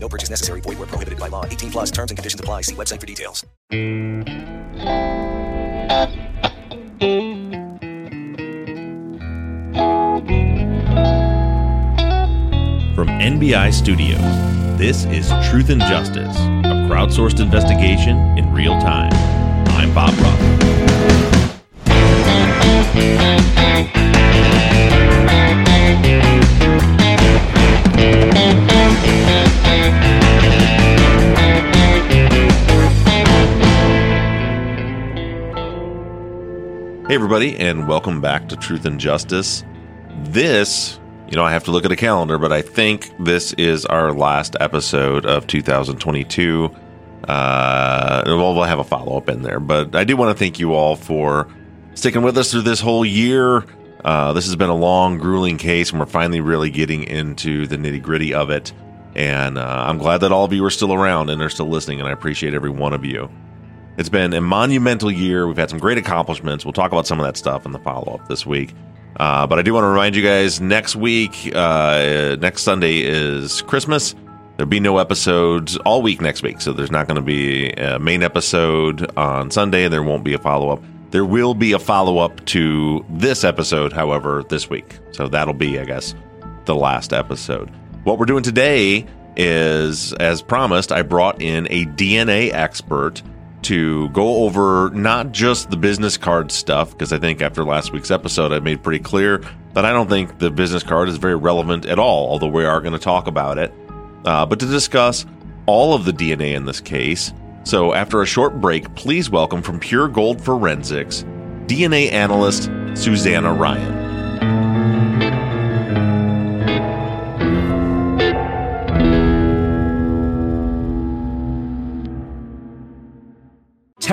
No purchase necessary. Void where prohibited by law. 18 plus terms and conditions apply. See website for details. From NBI Studios, this is Truth and Justice, a crowdsourced investigation in real time. I'm Bob Ruff. Hey, everybody, and welcome back to Truth and Justice. This, you know, I have to look at a calendar, but I think this is our last episode of 2022. Uh, well, we'll have a follow up in there, but I do want to thank you all for sticking with us through this whole year. Uh, this has been a long, grueling case, and we're finally really getting into the nitty gritty of it. And uh, I'm glad that all of you are still around and are still listening, and I appreciate every one of you. It's been a monumental year. We've had some great accomplishments. We'll talk about some of that stuff in the follow up this week. Uh, but I do want to remind you guys next week, uh, next Sunday is Christmas. There'll be no episodes all week next week. So there's not going to be a main episode on Sunday, there won't be a follow up. There will be a follow up to this episode, however, this week. So that'll be, I guess, the last episode. What we're doing today is, as promised, I brought in a DNA expert to go over not just the business card stuff, because I think after last week's episode, I made pretty clear that I don't think the business card is very relevant at all, although we are going to talk about it, uh, but to discuss all of the DNA in this case. So, after a short break, please welcome from Pure Gold Forensics, DNA analyst Suzanna Ryan.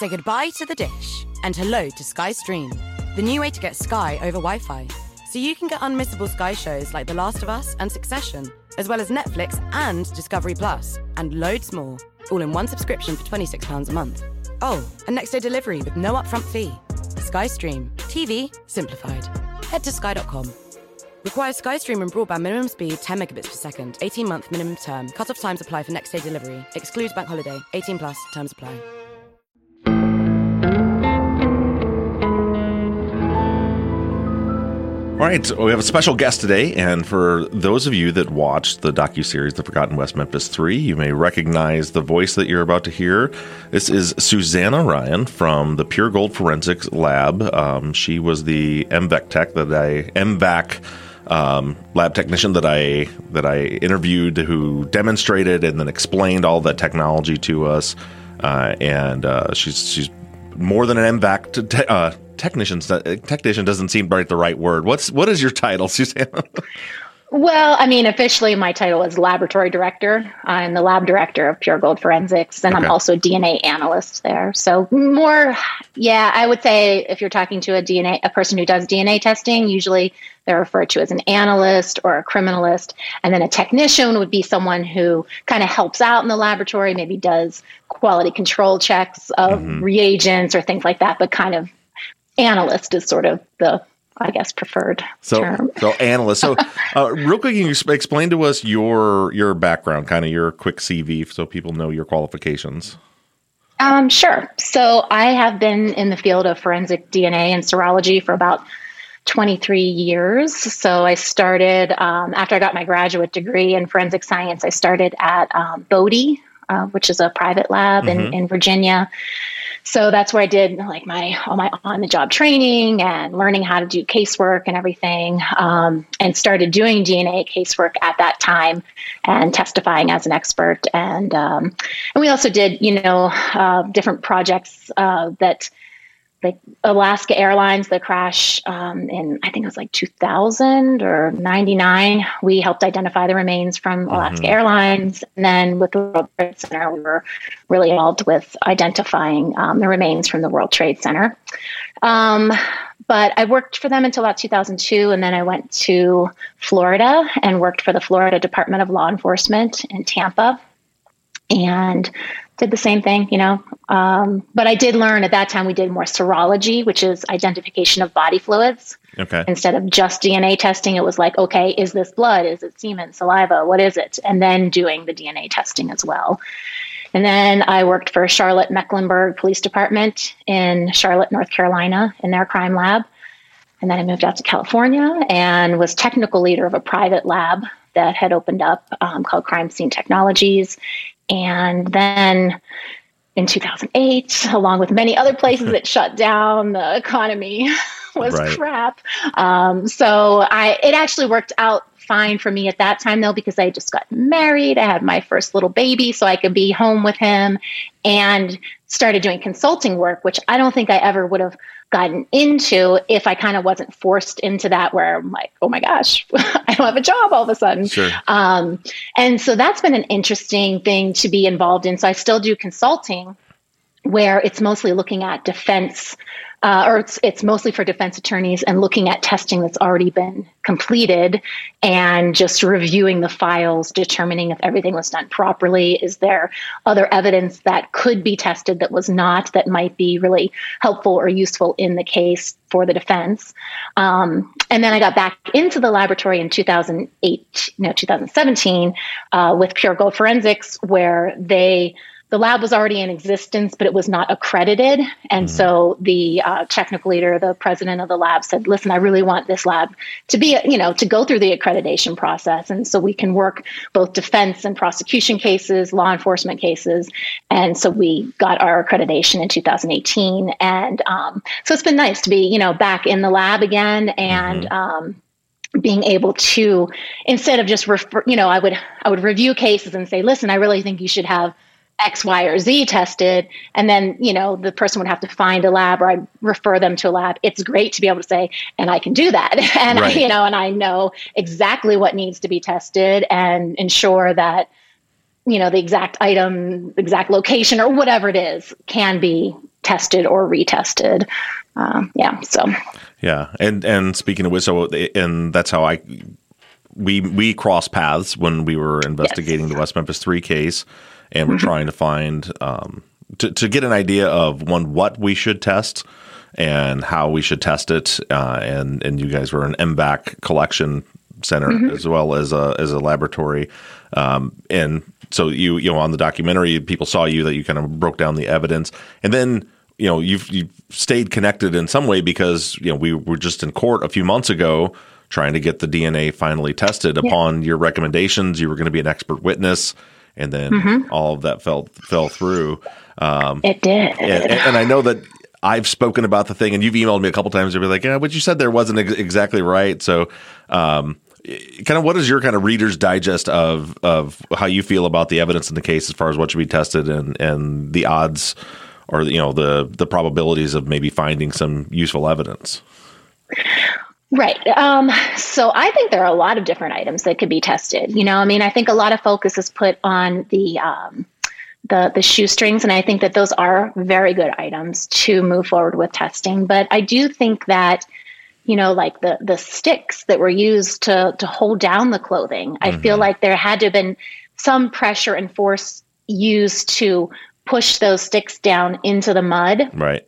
Say goodbye to the dish and hello to Sky Stream, the new way to get Sky over Wi Fi. So you can get unmissable Sky shows like The Last of Us and Succession, as well as Netflix and Discovery Plus, and loads more, all in one subscription for £26 a month. Oh, and next day delivery with no upfront fee. Sky Stream, TV simplified. Head to sky.com. Requires Sky SkyStream and broadband minimum speed 10 megabits per second. 18 month minimum term. Cut off times apply for next day delivery. Excludes bank holiday. 18 plus. Terms apply. All right, so we have a special guest today, and for those of you that watched the docu-series The Forgotten West Memphis 3, you may recognize the voice that you're about to hear. This is Suzanna Ryan from the Pure Gold Forensics Lab. Um, she was the MVAC tech that I MVAC um, lab technician that I that I interviewed, who demonstrated and then explained all the technology to us. Uh, and uh, she's she's more than an MVAC to te- uh, technician. Technician doesn't seem right the right word. What's what is your title, Suzanna? Well, I mean, officially, my title is laboratory director. I'm the lab director of Pure Gold Forensics, and Okay. I'm also a DNA analyst there. So, more, yeah, I would say if you're talking to a DNA, a person who does DNA testing, usually they're referred to as an analyst or a criminalist, and then a technician would be someone who kind of helps out in the laboratory, maybe does quality control checks of Mhm. reagents or things like that. But kind of analyst is sort of the, I guess, preferred So, term. so analyst. So, uh, real quick, can you explain to us your your background, kind of your quick CV, so people know your qualifications? Um, sure. So I have been in the field of forensic DNA and serology for about 23 years. So I started um, after I got my graduate degree in forensic science. I started at um, Bode uh, which is a private lab mm-hmm. in, in Virginia. So that's where I did like my all my on the job training and learning how to do casework and everything, um, and started doing DNA casework at that time and testifying as an expert. And um, and we also did you know uh, different projects uh, that like Alaska Airlines, the crash um, in I think it was like 2000 or 99. We helped identify the remains from Alaska mm-hmm. Airlines, and then with the World Trade Center, we were really involved with identifying um, the remains from the World Trade Center. Um, but I worked for them until about 2002, and then I went to Florida and worked for the Florida Department of Law Enforcement in Tampa and did the same thing, you know. Um, but I did learn at that time we did more serology, which is identification of body fluids. Okay. Instead of just DNA testing, it was like, okay, is this blood? Is it semen, saliva? What is it? And then doing the DNA testing as well. And then I worked for Charlotte Mecklenburg Police Department in Charlotte, North Carolina, in their crime lab. And then I moved out to California and was technical leader of a private lab that had opened up um, called Crime Scene Technologies. And then in 2008, along with many other places that shut down, the economy was right. crap. Um, so I, it actually worked out fine for me at that time though because I just got married. I had my first little baby, so I could be home with him, and started doing consulting work, which I don't think I ever would have gotten into if I kind of wasn't forced into that where I'm like, oh my gosh, I don't have a job all of a sudden. Sure. Um, and so that's been an interesting thing to be involved in. So I still do consulting where it's mostly looking at defense uh, or it's, it's mostly for defense attorneys and looking at testing that's already been completed and just reviewing the files, determining if everything was done properly. Is there other evidence that could be tested that was not that might be really helpful or useful in the case for the defense? Um, and then I got back into the laboratory in 2008, no, 2017 uh, with Pure Gold Forensics, where they the lab was already in existence, but it was not accredited. And mm-hmm. so the uh, technical leader, the president of the lab said, listen, I really want this lab to be, you know, to go through the accreditation process. And so we can work both defense and prosecution cases, law enforcement cases. And so we got our accreditation in 2018. And um, so it's been nice to be, you know, back in the lab again and, mm-hmm. um, being able to instead of just refer you know i would i would review cases and say listen i really think you should have X, Y, or Z tested. And then, you know, the person would have to find a lab or I'd refer them to a lab. It's great to be able to say, and I can do that. And, right. I, you know, and I know exactly what needs to be tested and ensure that, you know, the exact item, exact location, or whatever it is can be tested or retested. Um, yeah. So, yeah. And, and speaking of which, so, and that's how I, we, we crossed paths when we were investigating yes. the West Memphis 3 case and we're mm-hmm. trying to find um, to, to get an idea of one what we should test and how we should test it. Uh, and and you guys were an MVAC collection center mm-hmm. as well as a as a laboratory. Um, and so you you know on the documentary, people saw you that you kind of broke down the evidence, and then you know you've you've stayed connected in some way because you know we were just in court a few months ago trying to get the DNA finally tested yeah. upon your recommendations. You were going to be an expert witness and then mm-hmm. all of that fell fell through. Um, it did, and, and, I know that I've spoken about the thing, and you've emailed me a couple times to be like, "Yeah, what you said there wasn't ex- exactly right." So, um, kind of, what is your kind of Reader's Digest of of how you feel about the evidence in the case as far as what should be tested and and the odds, or you know the the probabilities of maybe finding some useful evidence. Right. Um, so I think there are a lot of different items that could be tested. You know, I mean, I think a lot of focus is put on the um, the the shoestrings, and I think that those are very good items to move forward with testing. But I do think that you know, like the the sticks that were used to to hold down the clothing, mm-hmm. I feel mm-hmm. like there had to have been some pressure and force used to push those sticks down into the mud. Right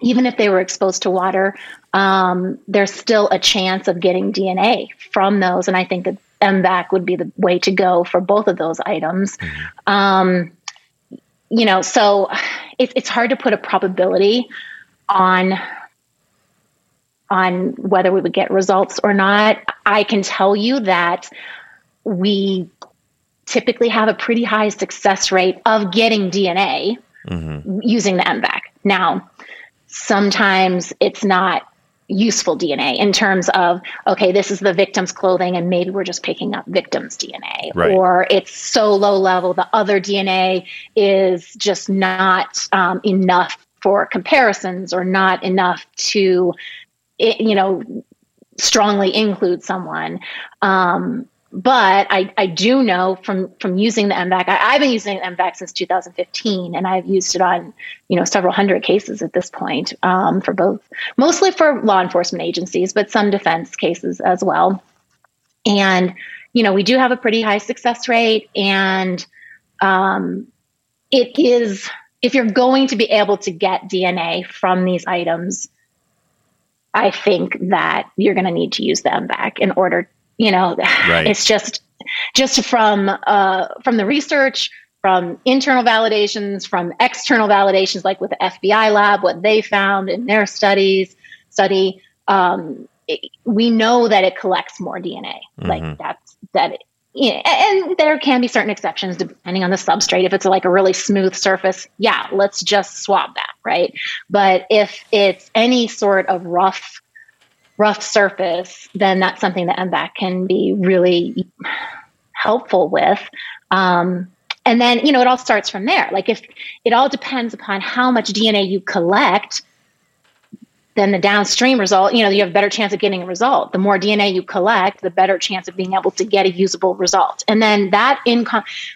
even if they were exposed to water, um, there's still a chance of getting DNA from those. And I think that MVAC would be the way to go for both of those items. Mm-hmm. Um, you know, so it, it's hard to put a probability on on whether we would get results or not. I can tell you that we typically have a pretty high success rate of getting DNA mm-hmm. using the MVAC. Now, sometimes it's not useful DNA in terms of, okay, this is the victim's clothing, and maybe we're just picking up victim's DNA. Right. Or it's so low level, the other DNA is just not um, enough for comparisons or not enough to, you know, strongly include someone. Um, but I, I do know from from using the MVAC, I, have been using MVAC since 2015, and I've used it on you know several hundred cases at this point um, for both, mostly for law enforcement agencies, but some defense cases as well. And you know we do have a pretty high success rate, and um, it is if you're going to be able to get DNA from these items, I think that you're going to need to use the MVAC in order you know right. it's just just from uh, from the research from internal validations from external validations like with the fbi lab what they found in their studies study um, it, we know that it collects more dna mm-hmm. like that's that it, yeah, and there can be certain exceptions depending on the substrate. If it's like a really smooth surface, yeah, let's just swab that, right? But if it's any sort of rough rough surface, then that's something that MVAC can be really helpful with. Um, and then, you know, it all starts from there. Like if it all depends upon how much DNA you collect, then the downstream result, you know, you have a better chance of getting a result. The more DNA you collect, the better chance of being able to get a usable result. And then that in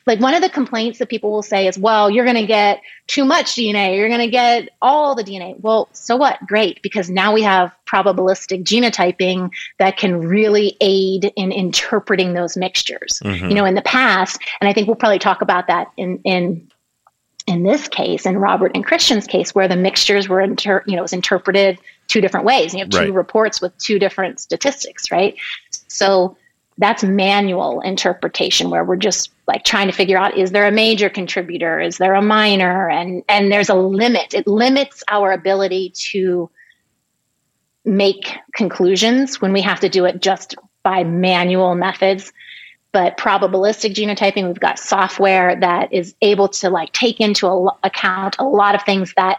like one of the complaints that people will say is, well, you're going to get too much DNA, you're going to get all the DNA. Well, so what? Great, because now we have probabilistic genotyping that can really aid in interpreting those mixtures. Mm-hmm. You know, in the past, and I think we'll probably talk about that in in in this case, in Robert and Christian's case, where the mixtures were, inter- you know, was interpreted two different ways. You have two right. reports with two different statistics, right? So that's manual interpretation where we're just like trying to figure out is there a major contributor is there a minor and and there's a limit it limits our ability to make conclusions when we have to do it just by manual methods but probabilistic genotyping we've got software that is able to like take into a, account a lot of things that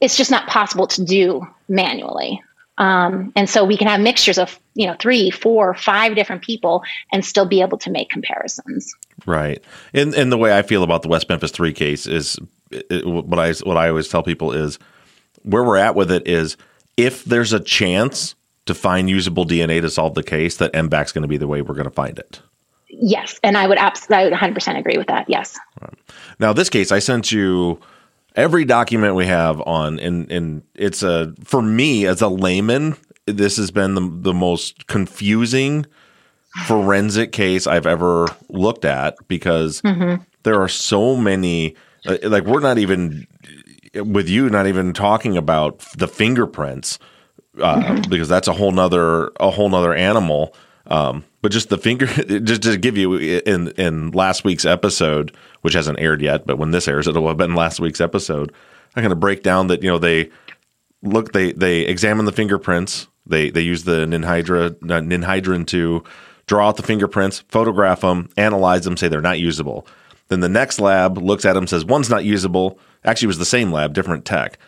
it's just not possible to do manually. Um, and so we can have mixtures of you know three four five different people and still be able to make comparisons. Right. And and the way i feel about the west memphis 3 case is it, what i what i always tell people is where we're at with it is if there's a chance to find usable DNA to solve the case, that MVAC's going to be the way we're going to find it. Yes, and I would absolutely, 100% agree with that. Yes. Now, this case, I sent you every document we have on, and and it's a for me as a layman, this has been the the most confusing forensic case I've ever looked at because mm-hmm. there are so many. Uh, like we're not even with you, not even talking about the fingerprints uh, because that's a whole nother a whole nother animal. Um, but just the finger, just to give you in in last week's episode, which hasn't aired yet, but when this airs, it'll have been last week's episode. I'm going to break down that you know they look they they examine the fingerprints. They they use the ninhydra uh, ninhydrin to draw out the fingerprints, photograph them, analyze them, say they're not usable. Then the next lab looks at them, says one's not usable. Actually, it was the same lab, different tech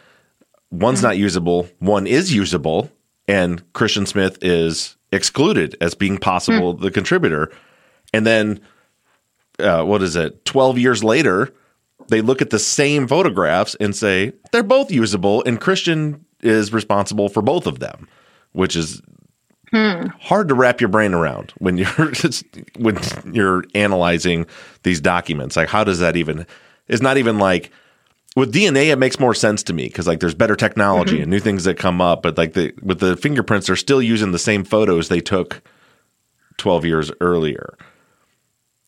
one's not usable, one is usable, and Christian Smith is excluded as being possible mm. the contributor. And then, uh, what is it? Twelve years later, they look at the same photographs and say they're both usable, and Christian is responsible for both of them, which is hmm. hard to wrap your brain around when you're when you're analyzing these documents. Like, how does that even? It's not even like with DNA, it makes more sense to me because like there's better technology mm-hmm. and new things that come up. But like the with the fingerprints, they're still using the same photos they took 12 years earlier.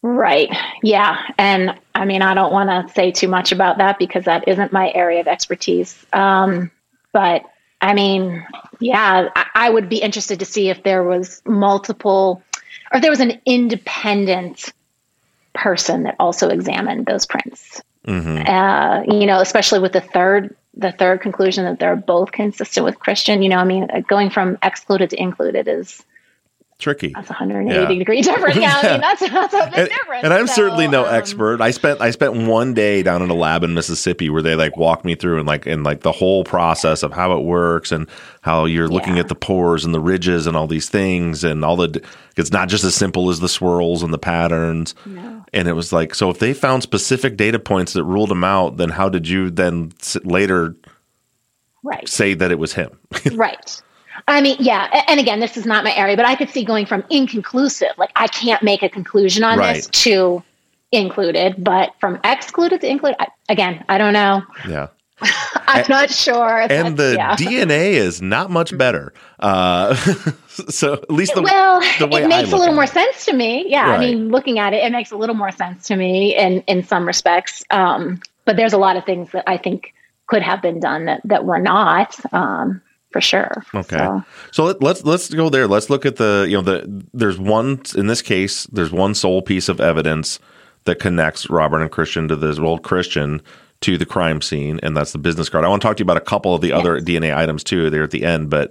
Right. Yeah. And I mean, I don't want to say too much about that because that isn't my area of expertise. Um, but I mean, yeah, I, I would be interested to see if there was multiple or if there was an independent person that also examined those prints. Mm-hmm. Uh, you know, especially with the third the third conclusion that they're both consistent with Christian. You know, I mean, going from excluded to included is tricky. That's 180 yeah. degree difference. Yeah, I mean that's that's a big and, difference. And I'm so, certainly no um, expert. I spent I spent one day down in a lab in Mississippi where they like walked me through and like in like the whole process of how it works and how you're looking Yeah. at the pores and the ridges and all these things and all the it's not just as simple as the swirls and the patterns. No. And it was like so if they found specific data points that ruled them out, then how did you then later Right. say that it was him? right. I mean, yeah. And again, this is not my area, but I could see going from inconclusive, like I can't make a conclusion on this, to included. But from excluded to included, I, again, I don't know. yeah. I'm not sure. and the yeah. DNA is not much better. Uh, so at least the well, the way it makes a little more it. sense to me. Yeah, Right. I mean, looking at it, it makes a little more sense to me in in some respects. Um, but there's a lot of things that I think could have been done that that were not, um, for sure. Okay. So, So let, let's let's go there. Let's look at the you know the there's one in this case there's one sole piece of evidence that connects Robert and Christian to this old Christian to the crime scene, and that's the business card. I want to talk to you about a couple of the other DNA items too there at the end, but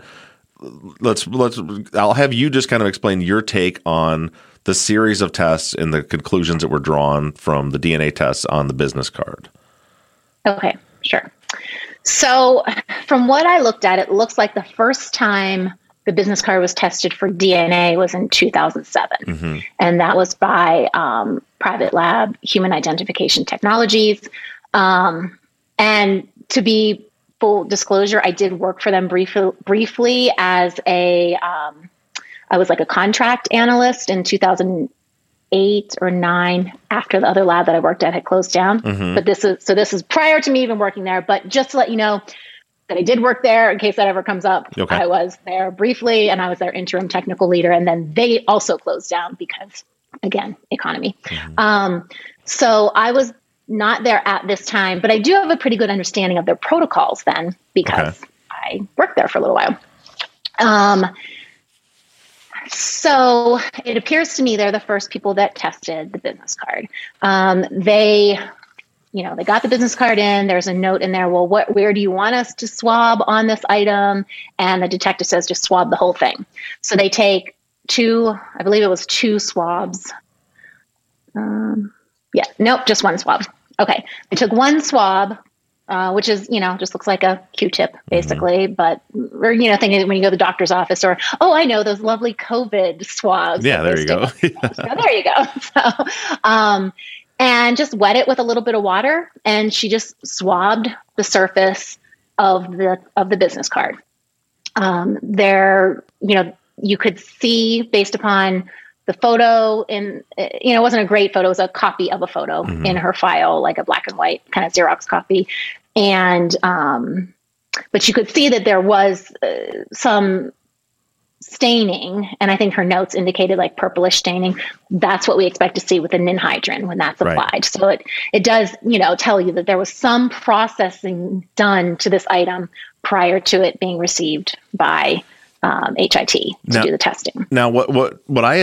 let's let's I'll have you just kind of explain your take on the series of tests and the conclusions that were drawn from the DNA tests on the business card. Okay, sure. So, from what I looked at, it looks like the first time the business card was tested for DNA was in 2007. And that was by um, Private Lab Human Identification Technologies. Um, and to be full disclosure, I did work for them briefly, briefly as a, um, I was like a contract analyst in 2008 or nine after the other lab that I worked at had closed down. But this is, so this is prior to me even working there. But just to let you know, that I did work there in case that ever comes up. Okay. I was there briefly and I was their interim technical leader. And then they also closed down because, again, economy. Um, so I was not there at this time, but I do have a pretty good understanding of their protocols then because Okay. I worked there for a little while. Um, so it appears to me they're the first people that tested the business card. Um, they, you know, they got the business card in. There's a note in there. Well, what, where do you want us to swab on this item? And the detective says just swab the whole thing. So they take two, I believe it was two swabs. Um, yeah, nope, just one swab. Okay, they took one swab, uh, which is you know just looks like a Q-tip basically, but or you know thinking when you go to the doctor's office or oh I know those lovely COVID swabs. Yeah, there you go. So there you go. So, um, and just wet it with a little bit of water, and she just swabbed the surface of the of the business card. Um, there, you know, you could see based upon the photo in you know it wasn't a great photo it was a copy of a photo in her file like a black and white kind of xerox copy and um but you could see that there was uh, some staining and i think her notes indicated like purplish staining that's what we expect to see with the ninhydrin when that's Right. applied so it it does you know tell you that there was some processing done to this item prior to it being received by um, HIT to Now- do the testing. Now, what what what I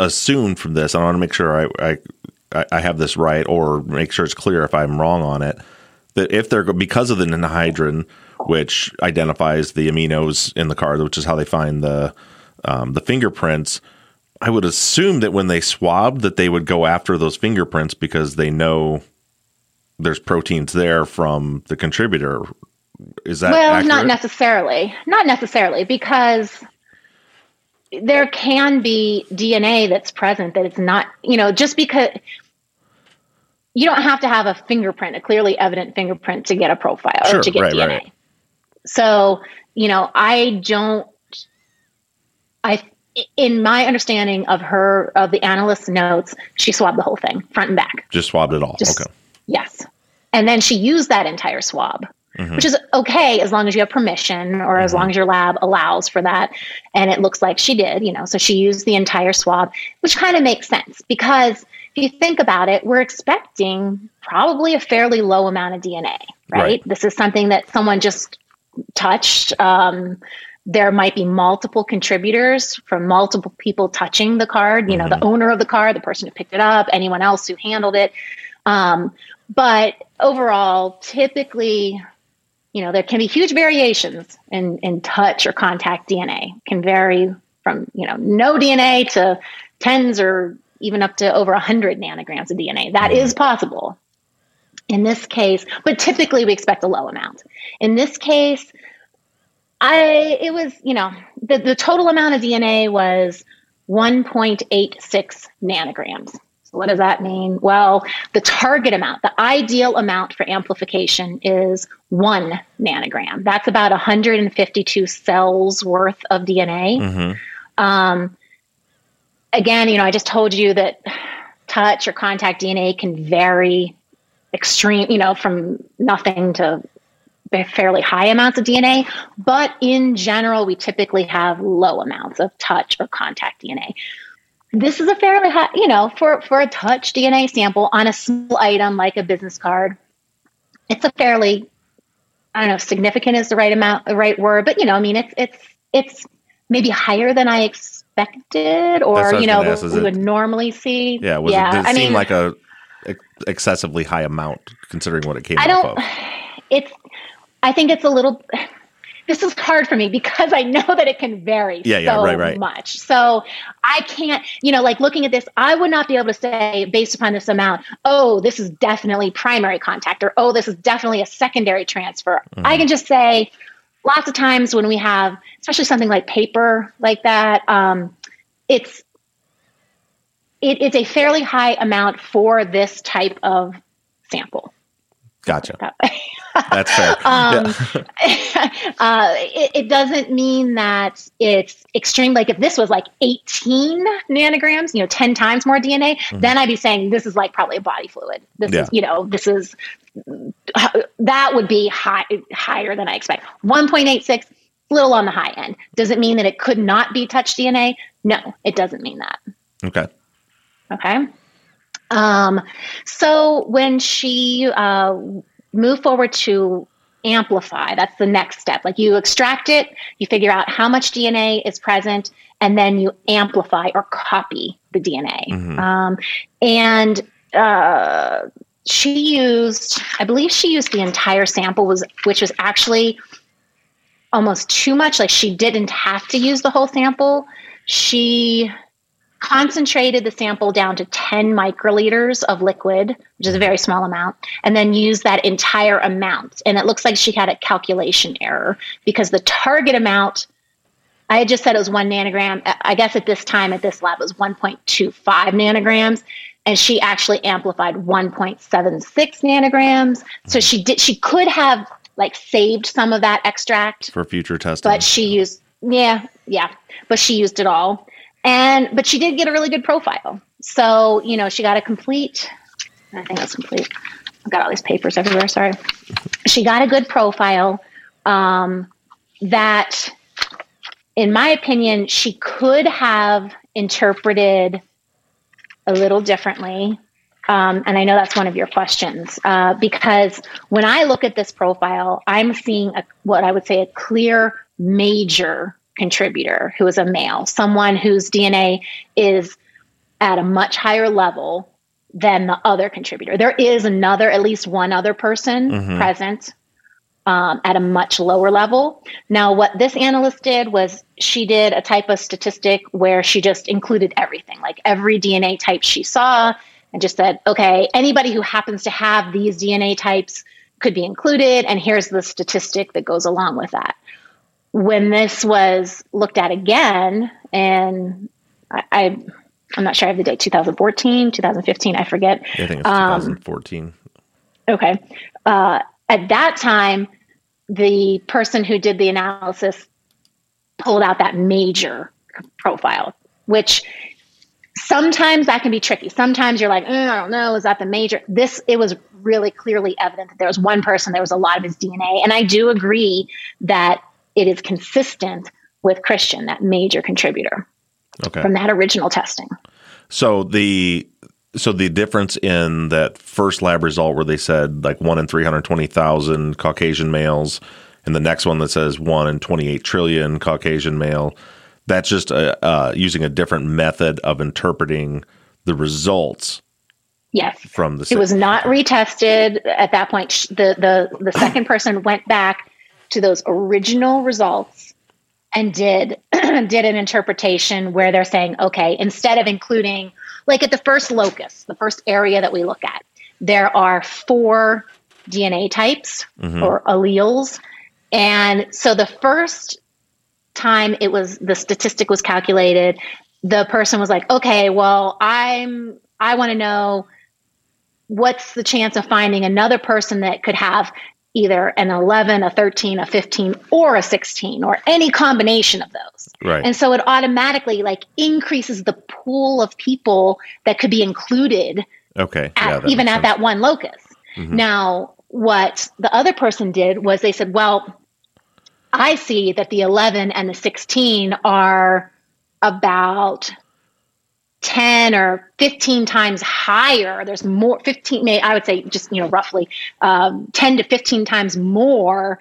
assumed from this, I want to make sure I, I I have this right, or make sure it's clear if I'm wrong on it. That if they're because of the ninhydrin, which identifies the aminos in the card, which is how they find the um, the fingerprints, I would assume that when they swabbed, that they would go after those fingerprints because they know there's proteins there from the contributor. Is that well, accurate? not necessarily. Not necessarily because there can be DNA that's present that it's not, you know, just because you don't have to have a fingerprint, a clearly evident fingerprint to get a profile Sure, or to get right, DNA. right. So, you know, I don't I in my understanding of her of the analyst's notes, she swabbed the whole thing, front and back. Just swabbed it all. Just- okay. Yes. And then she used that entire swab, mm-hmm. which is okay as long as you have permission or as mm-hmm. long as your lab allows for that. And it looks like she did, you know, so she used the entire swab, which kind of makes sense because you think about it, we're expecting probably a fairly low amount of DNA, right? Right. This is something that someone just touched. Um, there might be multiple contributors from multiple people touching the card, you know, the owner of the card, the person who picked it up, anyone else who handled it. Um, but overall, typically, you know, there can be huge variations in, in touch or contact DNA, can vary from you know no DNA to tens or even up to over 100 nanograms of DNA. That is possible. In this case, but typically we expect a low amount. In this case, I it was, you know, the, the total amount of DNA was 1.86 nanograms. So what does that mean? Well, the target amount, the ideal amount for amplification is one nanogram. That's about 152 cells worth of DNA. Mm-hmm. Um, again, you know, I just told you that touch or contact DNA can vary extreme, you know, from nothing to fairly high amounts of DNA. But in general, we typically have low amounts of touch or contact DNA. This is a fairly high, you know, for, for a touch DNA sample on a small item like a business card. It's a fairly, I don't know, significant is the right amount, the right word, but you know, I mean, it's it's it's maybe higher than I expected, or you know, ask, we would normally see. Yeah, was yeah. It, did it I seem mean, like a excessively high amount considering what it came. I don't. Of? It's. I think it's a little this is hard for me because I know that it can vary yeah, yeah, so right, right. much. So I can't, you know, like looking at this, I would not be able to say based upon this amount, oh, this is definitely primary contact or oh, this is definitely a secondary transfer. Mm-hmm. I can just say lots of times when we have, especially something like paper like that, um, it's it, it's a fairly high amount for this type of sample. Gotcha. That's fair. um, uh, it, it, doesn't mean that it's extreme. Like if this was like 18 nanograms, you know, 10 times more DNA, mm-hmm. then I'd be saying this is like probably a body fluid. This yeah. is, you know, this is that would be high, higher than I expect. 1.86, little on the high end. Does it mean that it could not be touch DNA? No, it doesn't mean that. Okay. Okay. Um, so when she uh, moved forward to amplify, that's the next step. Like you extract it, you figure out how much DNA is present, and then you amplify or copy the DNA. Mm-hmm. Um, and uh, she used, I believe she used the entire sample, was which was actually almost too much. Like she didn't have to use the whole sample. She concentrated the sample down to 10 microliters of liquid, which is a very small amount, and then used that entire amount. And it looks like she had a calculation error because the target amount, I had just said it was one nanogram. I guess at this time at this lab it was 1.25 nanograms. And she actually amplified 1.76 nanograms. So she did she could have like saved some of that extract for future testing. But she used yeah, yeah. But she used it all and but she did get a really good profile so you know she got a complete i think that's complete i've got all these papers everywhere sorry she got a good profile um, that in my opinion she could have interpreted a little differently um, and I know that's one of your questions uh, because when I look at this profile, I'm seeing a, what I would say a clear major contributor who is a male, someone whose DNA is at a much higher level than the other contributor. There is another, at least one other person mm-hmm. present um, at a much lower level. Now, what this analyst did was she did a type of statistic where she just included everything, like every DNA type she saw, and just said, okay, anybody who happens to have these DNA types could be included, and here's the statistic that goes along with that when this was looked at again, and I, I am not sure I have the date, 2014, 2015, I forget. I think it's 2014. Um, okay. Uh, at that time, the person who did the analysis pulled out that major profile, which sometimes that can be tricky. Sometimes you're like, mm, I don't know, is that the major? This, it was really clearly evident that there was one person, there was a lot of his DNA. And I do agree that it is consistent with Christian, that major contributor okay. from that original testing. So the so the difference in that first lab result where they said like one in three hundred twenty thousand Caucasian males, and the next one that says one in twenty eight trillion Caucasian male, that's just a, uh, using a different method of interpreting the results. Yes, from the it was not retested at that point. The the the second person went back to those original results and did did an interpretation where they're saying, okay, instead of including like at the first locus, the first area that we look at, there are four DNA types mm-hmm. or alleles. And so the first time it was the statistic was calculated, the person was like, okay, well, I'm I want to know what's the chance of finding another person that could have either an 11, a 13, a 15, or a 16, or any combination of those. Right. And so it automatically like increases the pool of people that could be included. Okay. At, yeah, even at that one locus. Mm-hmm. Now, what the other person did was they said, well, I see that the 11 and the 16 are about 10 or 15 times higher. There's more, 15, I would say just, you know, roughly um, 10 to 15 times more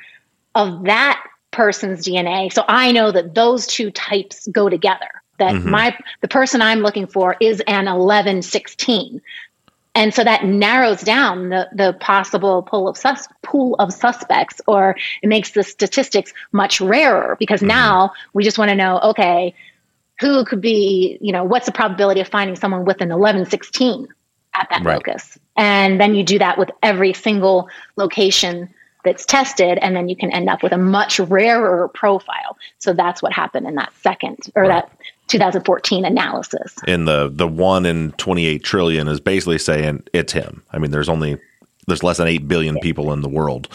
of that person's DNA. So I know that those two types go together. That mm-hmm. my the person I'm looking for is an 11 16. And so that narrows down the, the possible pool of sus- pool of suspects, or it makes the statistics much rarer because mm-hmm. now we just want to know, okay, who could be, you know, what's the probability of finding someone with an 11, 16 at that right. locus? And then you do that with every single location that's tested, and then you can end up with a much rarer profile. So that's what happened in that second or right. that 2014 analysis. In the the one in 28 trillion is basically saying it's him. I mean, there's only there's less than eight billion people in the world.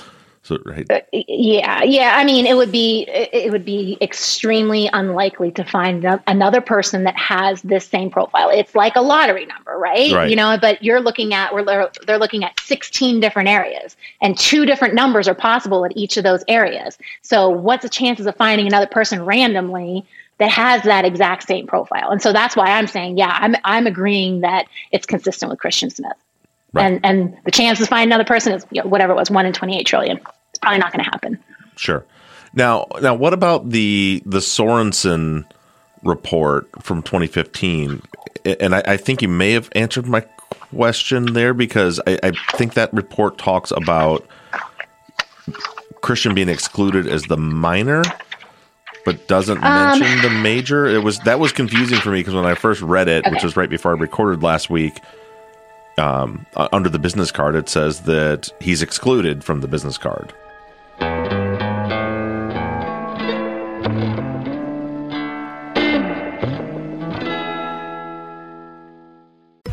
So, right. Uh, yeah, yeah. I mean, it would be it would be extremely unlikely to find another person that has this same profile. It's like a lottery number, right? right. You know, but you're looking at where they're looking at 16 different areas, and two different numbers are possible at each of those areas. So, what's the chances of finding another person randomly? that has that exact same profile. And so that's why I'm saying, yeah, I'm I'm agreeing that it's consistent with Christian Smith. Right. And and the chance to find another person is you know, whatever it was, one in 28 trillion it's probably not going to happen. Sure. Now, now, what about the the Sorenson report from 2015? And I, I think you may have answered my question there because I, I think that report talks about Christian being excluded as the minor but doesn't um, mention the major. It was that was confusing for me because when I first read it, okay. which was right before I recorded last week, um, under the business card, it says that he's excluded from the business card.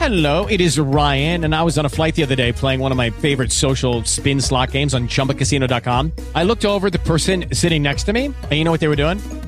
Hello, it is Ryan, and I was on a flight the other day playing one of my favorite social spin slot games on chumbacasino.com. I looked over the person sitting next to me, and you know what they were doing?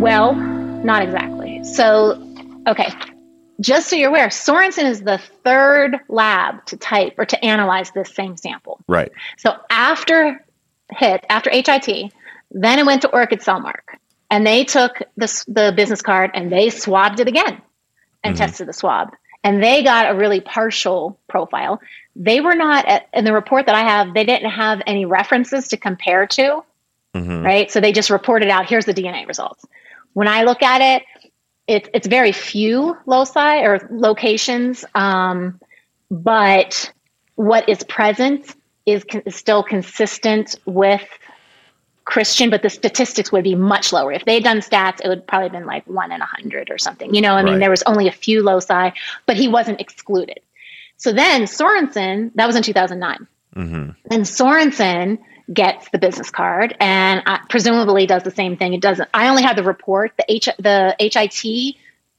Well, not exactly. So, okay. Just so you're aware, Sorenson is the third lab to type or to analyze this same sample. Right. So after HIT, after HIT, then it went to Orchid Cellmark and they took the, the business card and they swabbed it again and mm-hmm. tested the swab and they got a really partial profile they were not at, in the report that i have they didn't have any references to compare to mm-hmm. right so they just reported out here's the dna results when i look at it it's, it's very few loci or locations um, but what is present is, con- is still consistent with Christian, but the statistics would be much lower. If they had done stats, it would probably have been like one in a hundred or something. You know, I mean, there was only a few loci, but he wasn't excluded. So then Sorenson, that was in 2009. Mm-hmm. And Sorenson gets the business card and I, presumably does the same thing. It doesn't. I only have the report. The H the HIT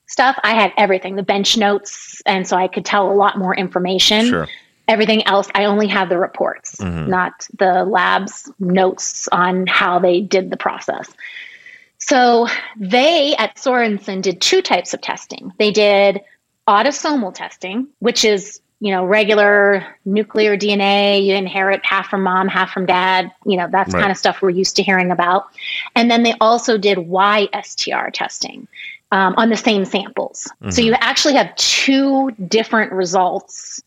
stuff, I had everything, the bench notes, and so I could tell a lot more information. Sure. Everything else, I only have the reports, Mhm. not the lab's notes on how they did the process. So they at Sorenson did two types of testing. They did autosomal testing, which is you know regular nuclear DNA. You inherit half from mom, half from dad. You know that's Right. kind of stuff we're used to hearing about. And then they also did YSTR testing um, on the same samples. So Mhm. you actually have two different results,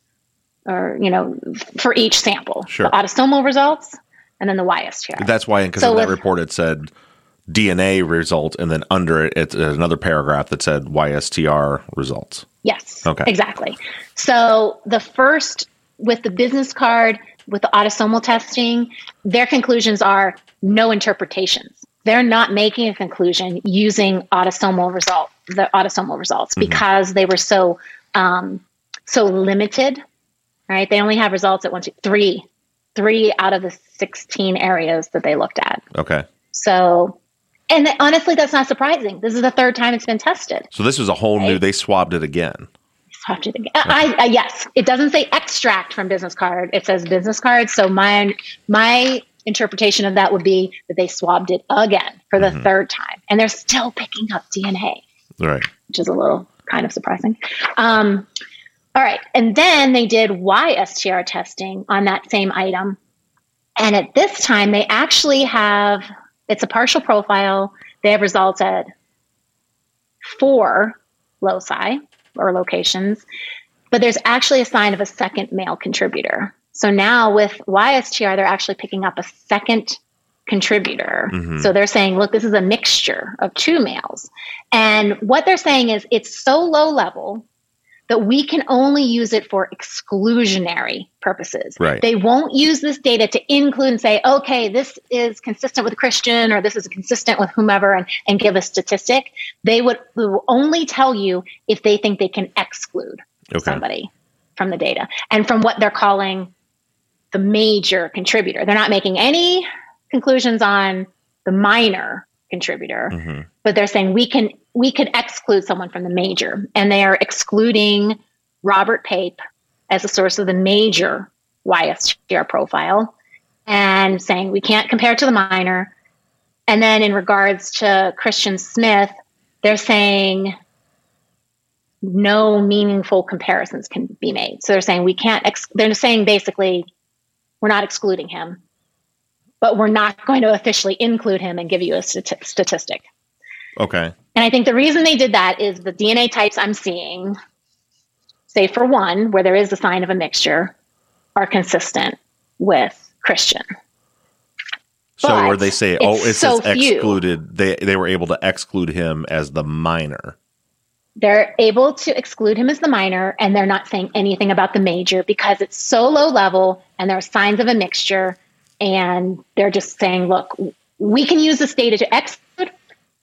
or you know, for each sample. Sure. The autosomal results and then the YSTR. That's why, because So in that with- report, it said DNA result, and then under it, it's another paragraph that said YSTR results. Yes. Okay. Exactly. So the first with the business card, with the autosomal testing, their conclusions are no interpretations. They're not making a conclusion using autosomal result, the autosomal results, Mhm. because they were so um, so limited. Right? They only have results at one, two, three, three out of the sixteen areas that they looked at. Okay. So, and honestly, that's not surprising. This is the third time it's been tested. So this was a whole new, they swabbed it again. Swapped it again. I, I yes, it doesn't say extract from business card. It says business card. So my my interpretation of that would be that they swabbed it again for the Mhm. third time, and they're still picking up DNA, Right. which is a little kind of surprising. Um, all right, and then they did YSTR testing on that same item, and at this time they actually have it's a partial profile. They have results at four loci or locations, but there's actually a sign of a second male contributor. So now with YSTR, they're actually picking up a second contributor. Mhm. So they're saying, look, this is a mixture of two males. And what they're saying is it's so low level that we can only use it for exclusionary purposes. Right. They won't use this data to include and say, okay, this is consistent with Christian or this is consistent with whomever and, and give a statistic. They would they will only tell you if they think they can exclude Okay. somebody from the data and from what they're calling the major contributor. They're not making any conclusions on the minor contributor Mm-hmm. but they're saying we can we could exclude someone from the major and they are excluding robert pape as a source of the major ystr profile and saying we can't compare to the minor. And then in regards to christian smith they're saying no meaningful comparisons can be made. So they're saying we can't ex- they're saying basically we're not excluding him but we're not going to officially include him and give you a stati- statistic. Okay. And I think the reason they did that is the DNA types I'm seeing, say for one, where there is a sign of a mixture, are consistent with Christian. So But where they say, it's oh, it so says few. excluded, they they were able to exclude him as the minor. They're able to exclude him as the minor, and they're not saying anything about the major because it's so low level and there are signs of a mixture. And they're just saying, look, we can use this data to exclude.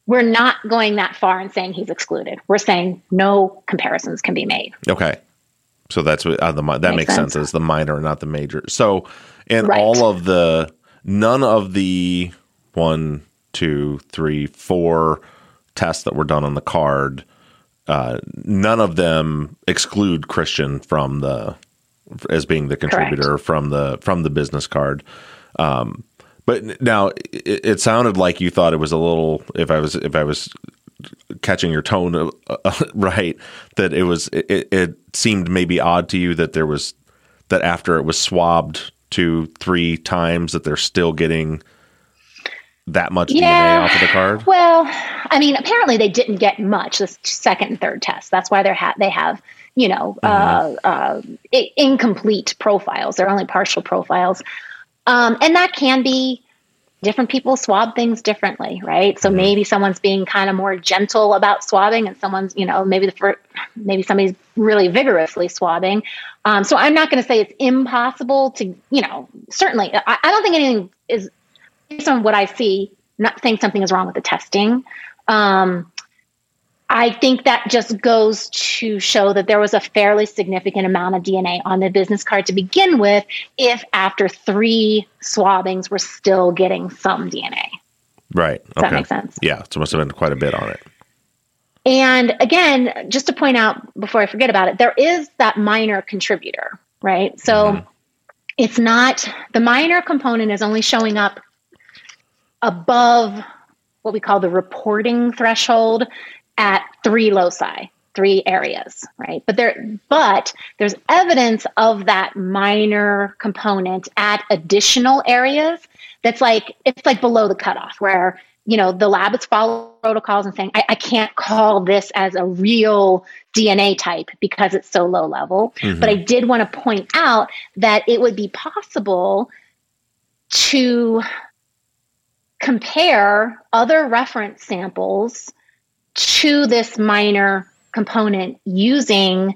We're not going that far and saying he's excluded. We're saying no comparisons can be made. Okay. So that's what uh, the that Makes makes sense. sense. As the minor, not the major. So, and Right. all of the none of the one, two, three, four tests that were done on the card, uh, none of them exclude Christian from the as being the contributor from the from the business card. Um, but now it, it sounded like you thought it was a little. If I was if I was catching your tone uh, uh, right, that it was it, it seemed maybe odd to you that there was that after it was swabbed two three times that they're still getting that much DNA off of the card. Well, I mean, apparently they didn't get much the second and third test. That's why they're ha- they have you know uh, uh, i- incomplete profiles. They're only partial profiles, um, and that can be different people swab things differently, right? So maybe someone's being kind of more gentle about swabbing, and someone's you know maybe the fir- maybe somebody's really vigorously swabbing. Um, so I'm not going to say it's impossible to you know certainly I, I don't think anything is based on what I see, not saying something is wrong with the testing. Um, I think that just goes to show that there was a fairly significant amount of DNA on the business card to begin with, if after three swabbings we're still getting some DNA. Right. Does that make sense? Yeah. So it must have been quite a bit on it. And again, just to point out before I forget about it, there is that minor contributor, right? So mm-hmm. it's not the minor component is only showing up above what we call the reporting threshold at three loci three areas right but there but there's evidence of that minor component at additional areas that's like it's like below the cutoff where you know the lab is following protocols and saying I, I can't call this as a real dna type because it's so low level mm-hmm. but i did want to point out that it would be possible to compare other reference samples to this minor component using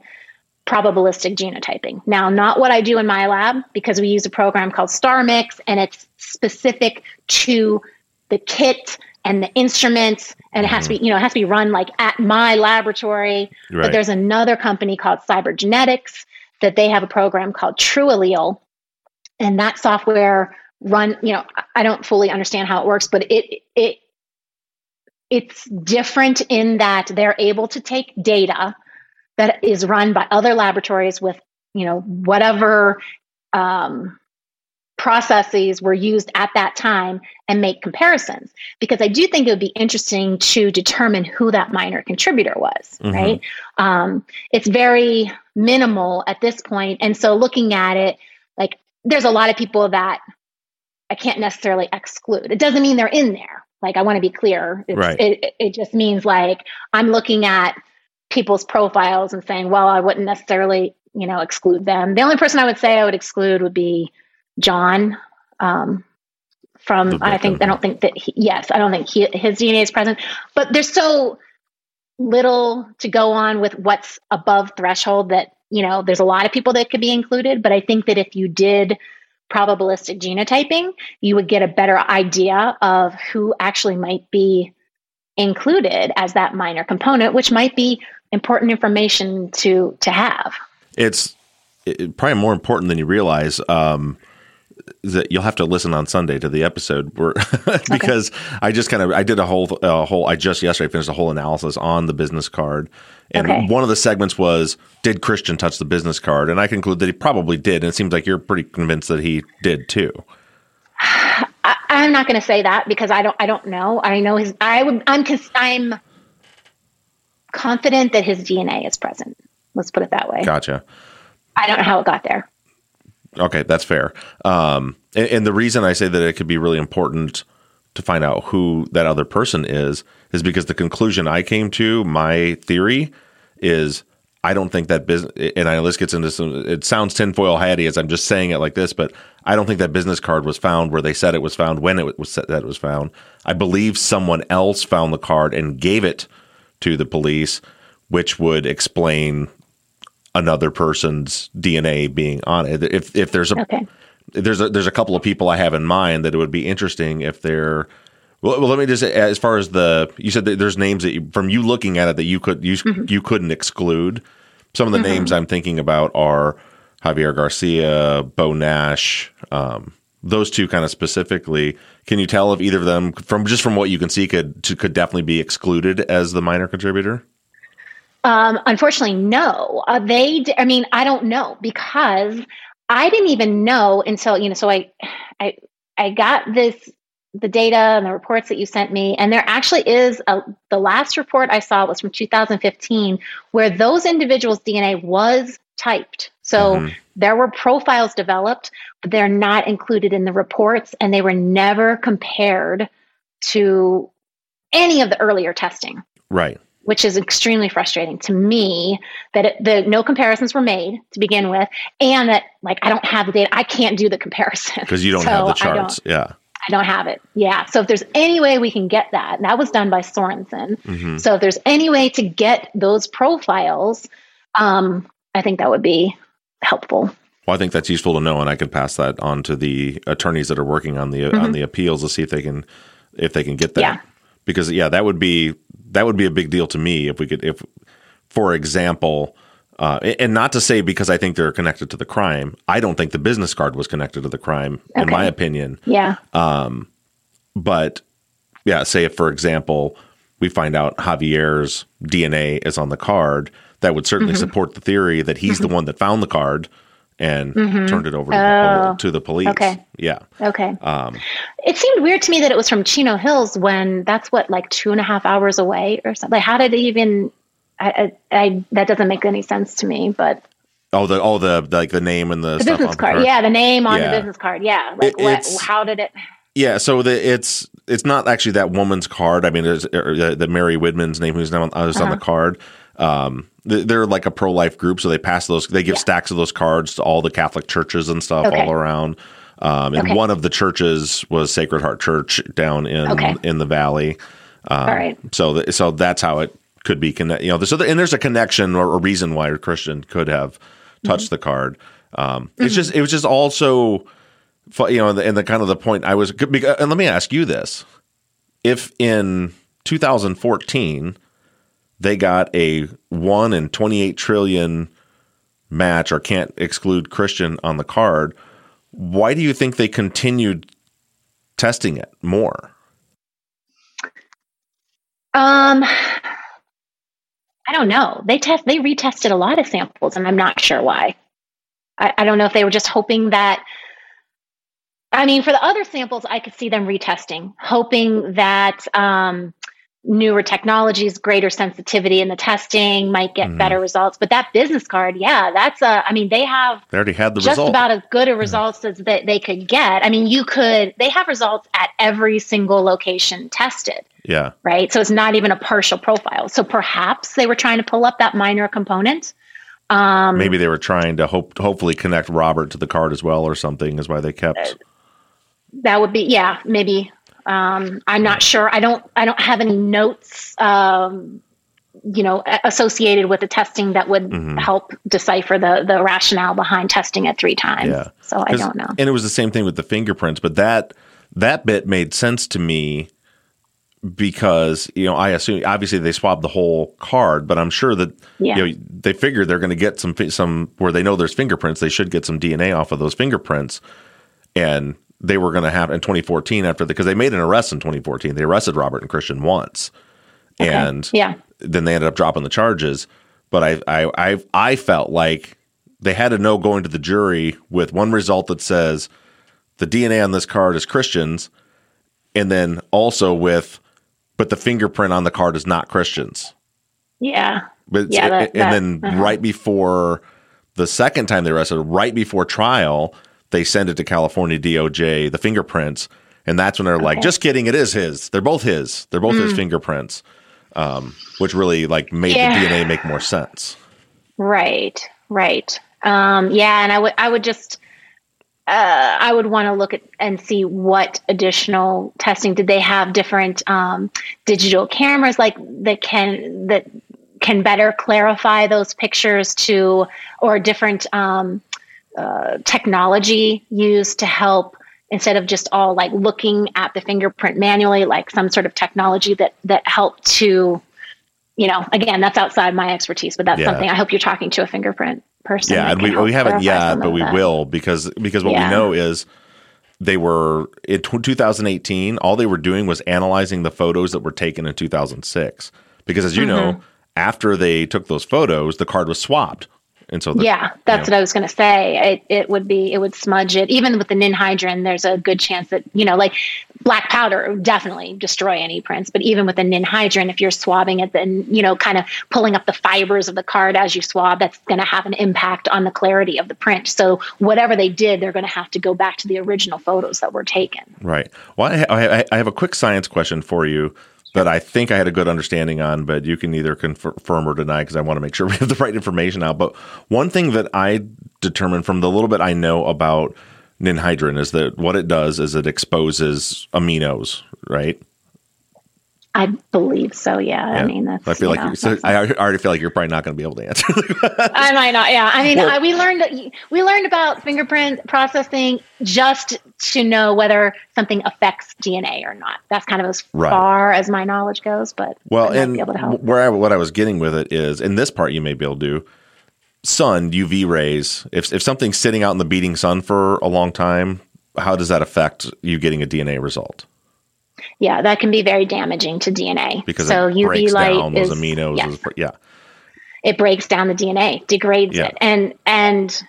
probabilistic genotyping. Now, not what I do in my lab because we use a program called STRmix and it's specific to the kit and the instruments and it has to be, mm-hmm. you know, it has to be run like at my laboratory. Right. But there's another company called Cybergenetics that they have a program called TrueAllele and that software run, you know, I don't fully understand how it works, but it it it's different in that they're able to take data that is run by other laboratories with you know whatever um, processes were used at that time and make comparisons. Because i do think it would be interesting to determine who that minor contributor was mm-hmm. right? Um, it's very minimal at this point. And so looking at it like there's a lot of people that i can't necessarily exclude. It doesn't mean they're in there like I want to be clear. It's, right. It, it just means like I'm looking at people's profiles and saying, well, I wouldn't necessarily, you know, exclude them. The only person I would say I would exclude would be John. Um, from I think I don't think that he, yes I don't think he, his DNA is present, but there's so little to go on with what's above threshold that you know there's a lot of people that could be included. But I think that if you did probabilistic genotyping, you would get a better idea of who actually might be included as that minor component, which might be important information to to have. It's it, probably more important than you realize. Um, that you'll have to listen on Sunday to the episode where because okay. I just kind of I did a whole a whole I just yesterday finished a whole analysis on the business card and okay. one of the segments was did Christian touch the business card and I conclude that he probably did and it seems like you're pretty convinced that he did too. I, am not going to say that because I don't I don't know I know his I would I'm I'm confident that his DNA is present. Let's put it that way. Gotcha. I don't know how it got there. Okay, that's fair. Um, and, and, the reason I say that it could be really important to find out who that other person is is because the conclusion I came to, my theory, is I don't think that business. And I this gets into some. It sounds tinfoil hatty as I'm just saying it like this, but I don't think that business card was found where they said it was found when it was said that it was found. I believe someone else found the card and gave it to the police, which would explain another person's DNA being on it. If if there's a okay. there's a there's a couple of people I have in mind that it would be interesting if they're well, well let me just as far as the you said that there's names that you, from you looking at it that you could you mm-hmm. you couldn't exclude. Some of the mm-hmm. names I'm thinking about are Javier Garcia, Bo Nash, um, those two kind of specifically. Can you tell if either of them, from just from what you can see, could could definitely be excluded as the minor contributor? Um, unfortunately, no. Uh, they, d- I mean, I don't know because I didn't even know until you know. So I, I, I got this the data and the reports that you sent me, and there actually is a. The last report I saw was from 2015, where those individuals' DNA was typed. So mm-hmm. there were profiles developed, but they're not included in the reports, and they were never compared to any of the earlier testing. Right which is extremely frustrating to me that it, the no comparisons were made to begin with and that like i don't have the data i can't do the comparison because you don't so have the charts yeah i don't have it yeah so if there's any way we can get that that was done by sorenson mm-hmm. so if there's any way to get those profiles um, i think that would be helpful well, I think that's useful to know, and I could pass that on to the attorneys that are working on the mm-hmm. on the appeals to see if they can if they can get that. Yeah. Because yeah, that would be that would be a big deal to me if we could, if, for example, uh, and not to say because I think they're connected to the crime. I don't think the business card was connected to the crime, okay. in my opinion. Yeah. Um, but yeah, say if for example we find out Javier's DNA is on the card, that would certainly Mhm. support the theory that he's the one that found the card and Mhm. turned it over to, the, Oh, pol- to the police. okay. Yeah. Okay. Um, It seemed weird to me that it was from Chino Hills when that's what like two and a half hours away or something. Like, how did it even? I, I, I that doesn't make any sense to me. But oh, the oh the like the name and the, the stuff business on the card, card. yeah, the name on Yeah. the business card, yeah. Like, It- what? How did it? Yeah, so the, it's it's not actually that woman's card. I mean, it's or the, the Mary Widman's name who's now on, who's on Uh-huh. the card. Um, they- they're like a pro life group, so they pass those. They give stacks of those cards to all the Catholic churches and stuff Okay. all around. Um, and Okay. one of the churches was Sacred Heart Church down in Okay. in the valley. Um, All right. So th- so that's how it could be connect. You know, so and there's a connection or a reason why a Christian could have touched the card. Um, It's just it was just also you know, and the, and the kind of the point I was, and let me ask you this: if in 2014 they got a one in 28 trillion match or can't exclude Christian on the card, why do you think they continued testing it more? Um, I don't know. They test. They retested a lot of samples, and I'm not sure why. I, I don't know if they were just hoping that. I mean, for the other samples, I could see them retesting, hoping that um, newer technologies, greater sensitivity in the testing might get Mhm. better results. But that business card, yeah, that's a. I mean, they have They already had the just result. about as good a results as that they could get. I mean, you could. They have results at every single location tested yeah. right? So it's not even a partial profile. So perhaps they were trying to pull up that minor component. Um, Maybe they were trying to hope, hopefully connect Robert to the card as well, or something. Is why they kept. that would be, yeah, maybe. Um, I'm not sure. I don't. I don't have any notes. Um, you know, associated with the testing that would Mhm. help decipher the the rationale behind testing it three times. Yeah. So I don't know. And it was the same thing with the fingerprints, but that that bit made sense to me because you know I assume obviously they swabbed the whole card, but I'm sure that Yeah. you know they figure they're going to get some some where they know there's fingerprints, they should get some DNA off of those fingerprints, and they were going to have in 2014 after the because they made an arrest in 2014, they arrested Robert and Christian once, and yeah. then they ended up dropping the charges. But I, I, I, I felt like they had to know going to the jury with one result that says the DNA on this card is Christians, and then also with, but the fingerprint on the card is not Christians. Yeah. But Yeah, that- and that- then uh-huh. right before the second time they arrested, right before trial, they send it to California DOJ, the fingerprints, and that's when they're like, "Just kidding, it is his. They're both his. They're both his Mm. fingerprints," um, which really like made Yeah. the DNA make more sense. Right, right. Um, yeah, and I would I would just uh, I would want to look at and see what additional testing did they have different um, digital cameras like that can that can better clarify those pictures to or different um, uh, technology used to help instead of just all like looking at the fingerprint manually like some sort of technology that that helped to you know, again, that's outside my expertise, but that's Yeah. something I hope you're talking to a fingerprint person. yeah, and we, we haven't yet, but we that. will because because what Yeah. we know is they were in tw 2018. All they were doing was analyzing the photos that were taken in 2006. Because as you know, Mhm. after they took those photos, the card was swapped, and so the, yeah, that's you know, what I was going to say. It, it would be, it would smudge it. Even with the ninhydrin, there's a good chance that, you know, like black powder would definitely destroy any prints. But even with the ninhydrin, if you're swabbing it, then, you know, kind of pulling up the fibers of the card as you swab, that's going to have an impact on the clarity of the print. So whatever they did, they're going to have to go back to the original photos that were taken. Right. Well, I, I, I have a quick science question for you that I think I had a good understanding on, but you can either confirm or deny because I want to make sure we have the right information out. But one thing that I determined from the little bit I know about ninhydrin is that what it does is it exposes aminos, right? I believe so. Yeah. I mean, that's, I feel like know, you, so I already feel like you're probably not going to be able to answer. I might not. Yeah, I mean, Well- I, we learned we learned about fingerprint processing just to know whether something affects DNA or not. That's kind of as Right. far as my knowledge goes. But Well, and be able to help. where I, what I was getting with it is, in this part, you may be able to do sun UV rays. If if something's sitting out in the beating sun for a long time, how does that affect you getting a DNA result? Yeah, that can be very damaging to DNA. because so it UV breaks light down is aminos. yes, as- yeah. it breaks down the DNA, degrades Yeah. it, and and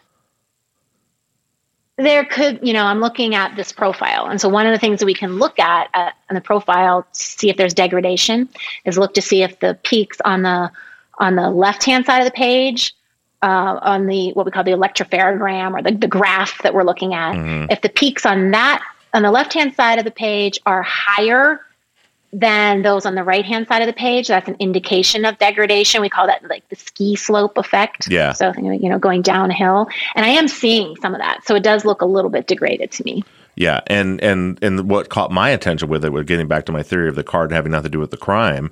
there could you know I'm looking at this profile, and so one of the things that we can look at uh, on the profile to see if there's degradation is look to see if the peaks on the on the left hand side of the page. Uh, on the what we call the electropherogram or the, the graph that we're looking at, Mhm. if the peaks on that on the left hand side of the page are higher than those on the right hand side of the page, that's an indication of degradation. We call that like the ski slope effect. Yeah. So you know, going downhill, and I am seeing some of that. So it does look a little bit degraded to me. Yeah, and and and what caught my attention with it, with getting back to my theory of the card having nothing to do with the crime,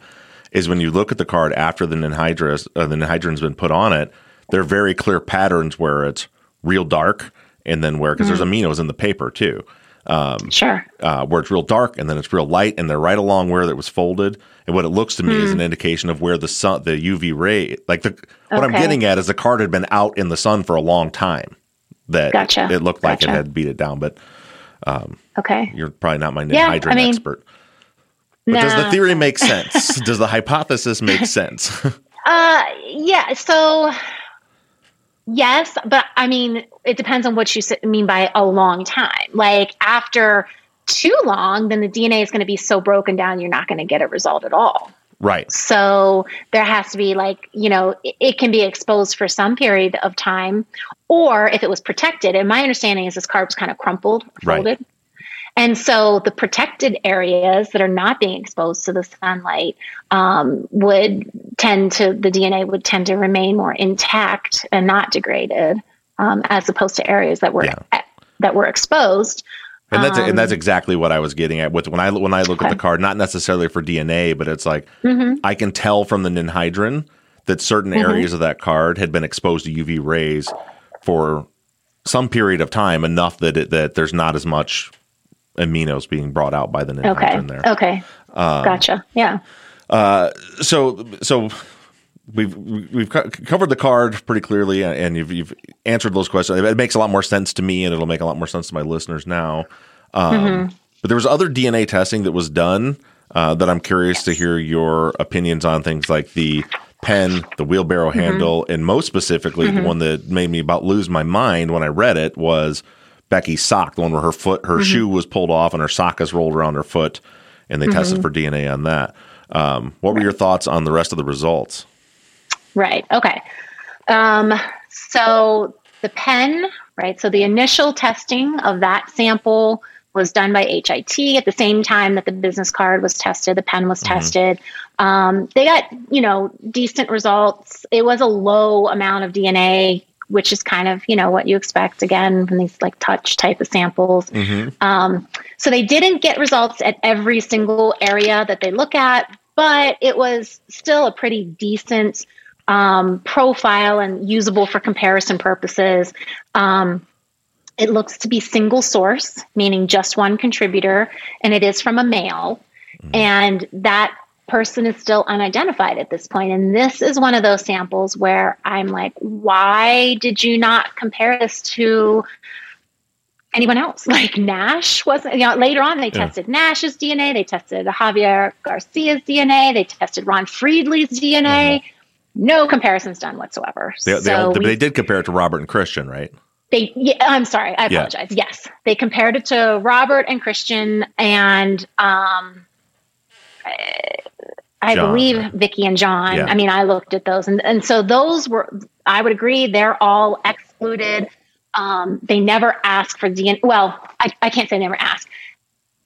is when you look at the card after the ninhydrous, uh, the ninhydrin's been put on it, there are very clear patterns where it's real dark, and then where because there's aminos in the paper too. Um, sure. Uh, where it's real dark, and then it's real light, and they're right along where it was folded. And what it looks to me is Hmm. an indication of where the sun, the UV ray, like the what I'm getting at is the card had been out in the sun for a long time. That Gotcha. it looked like it had beat it down, but um, Okay. you're probably not my Yeah, ninhydrin I mean- expert. But does the theory make sense? does the hypothesis make sense? Uh, yeah. So, yes, but I mean, it depends on what you mean by a long time. Like after too long, then the DNA is going to be so broken down, you're not going to get a result at all. right. So there has to be like, you know, it, it can be exposed for some period of time, or if it was protected. And my understanding is this card was kind of crumpled, Right. And so the protected areas that are not being exposed to the sunlight um, would tend to, the DNA would tend to remain more intact and not degraded, um, as opposed to areas that were that were exposed. And that's and that's Um, exactly what I was getting at with when I when I look at the card, not necessarily for DNA, but it's like Mhm. I can tell from the ninhydrin that certain Mhm. areas of that card had been exposed to UV rays for some period of time, enough that it, that there's not as much aminos being brought out by the Okay. there. Okay. Um, gotcha. Yeah. Uh, so so we've we've covered the card pretty clearly, and you've you've answered those questions. It makes a lot more sense to me, and it'll make a lot more sense to my listeners now. Um, Mhm. But there was other DNA testing that was done uh, that I'm curious to hear your opinions on things like the pen, the wheelbarrow Mhm. handle, and most specifically, the Mhm. one that made me about lose my mind when I read it was Becky's sock, the one where her foot, her Mhm. shoe was pulled off and her sock is rolled around her foot, and they tested Mhm. for DNA on that. Um, what were your thoughts on the rest of the results? Right. Okay. Um, so the pen, right? So the initial testing of that sample was done by HIT at the same time that the business card was tested, the pen was tested. Um, they got, you know, decent results. It was a low amount of DNA, which is kind of, you know, what you expect again from these like touch type of samples. Um, so they didn't get results at every single area that they look at, but it was still a pretty decent um, profile and usable for comparison purposes. Um, it looks to be single source, meaning just one contributor, and it is from a male. And that person is still unidentified at this point. And this is one of those samples where I'm like, why did you not compare this to anyone else? Like Nash wasn't, you know, later on they Yeah. tested Nash's DNA, they tested Javier Garcia's DNA, they tested Ron Friedley's DNA. No comparisons done whatsoever. They, they, so all, we- they did compare it to Robert and Christian, right? they yeah, i'm sorry i Yeah. apologize yes they compared it to robert and christian and um i John, believe vicky and john. Yeah. i mean i looked at those and, and so those were i would agree they're all excluded. Um, they never asked for dna well I, I can't say never asked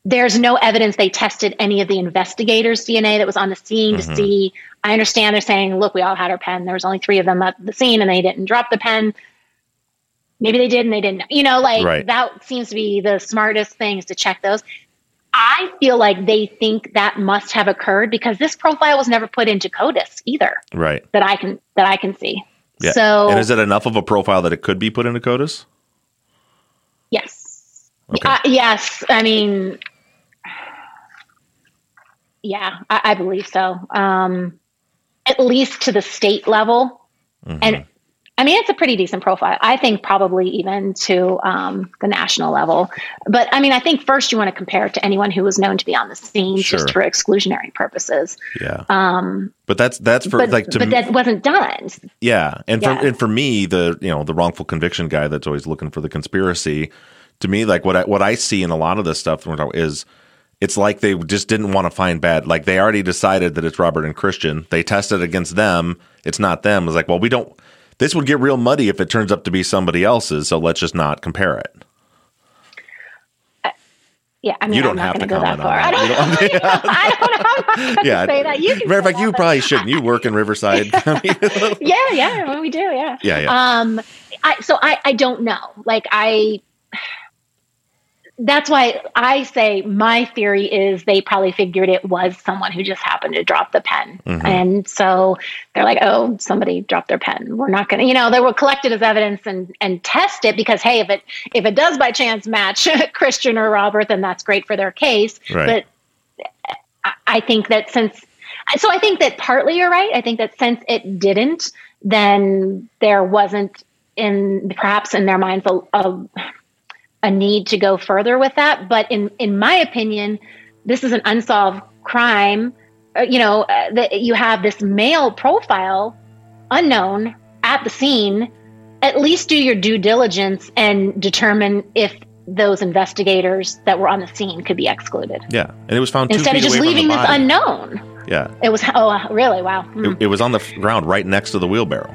there's no evidence they tested any of the investigators dna that was on the scene Mhm. to see. I understand they're saying look we all had our pen. There was only three of them at the scene and they didn't drop the pen. Maybe they did and they didn't. You know like Right. that seems to be the smartest thing is to check those i feel like they think that must have occurred because this profile was never put into codis either Right. that i can that i can see Yeah. so and is it enough of a profile that it could be put into CODIS? yes Okay. Uh, yes i mean yeah I, I believe so um at least to the state level Mhm. and I mean, it's a pretty decent profile. I think probably even to um, the national level. But I mean, I think first you want to compare it to anyone who was known to be on the scene Sure. just for exclusionary purposes. Yeah. Um, But that's that's for but, like to but that wasn't done. Yeah, and Yeah. for and for me, the you know the wrongful conviction guy that's always looking for the conspiracy. To me, like what I what I see in a lot of this stuff is, it's like they just didn't want to find bad. Like they already decided that it's Robert and Christian. They tested against them. It's not them. It's like, well, we don't. This would get real muddy if it turns up to be somebody else's. So let's just not compare it. Yeah, I mean, You don't I'm not have to to go that comment on that. I don't, You don't- you know, I don't know. I'm not gonna Yeah, say that. You matter of fact, you probably shouldn't. You work in Riverside yeah, yeah, we do. Yeah, Yeah, yeah. Um, I so I I don't know. Like I. That's why I say my theory is they probably figured it was someone who just happened to drop the pen. Mhm. And so they're like, oh, somebody dropped their pen. We're not going to, you know, they will collect it as evidence and, and test it because, hey, if it, if it does by chance match Christian or Robert, then that's great for their case. Right. But I- I think that since, so I think that partly you're right. I think that since it didn't, then there wasn't in perhaps in their minds a, a, a need to go further with that. But in in my opinion, this is an unsolved crime. Uh, you know, uh, that you have this male profile, unknown at the scene. At least do your due diligence and determine if those investigators that were on the scene could be excluded yeah, and it was found two instead of just leaving this unknown. Yeah, It was oh really wow. Hmm. it, it was on the ground right next to the wheelbarrow.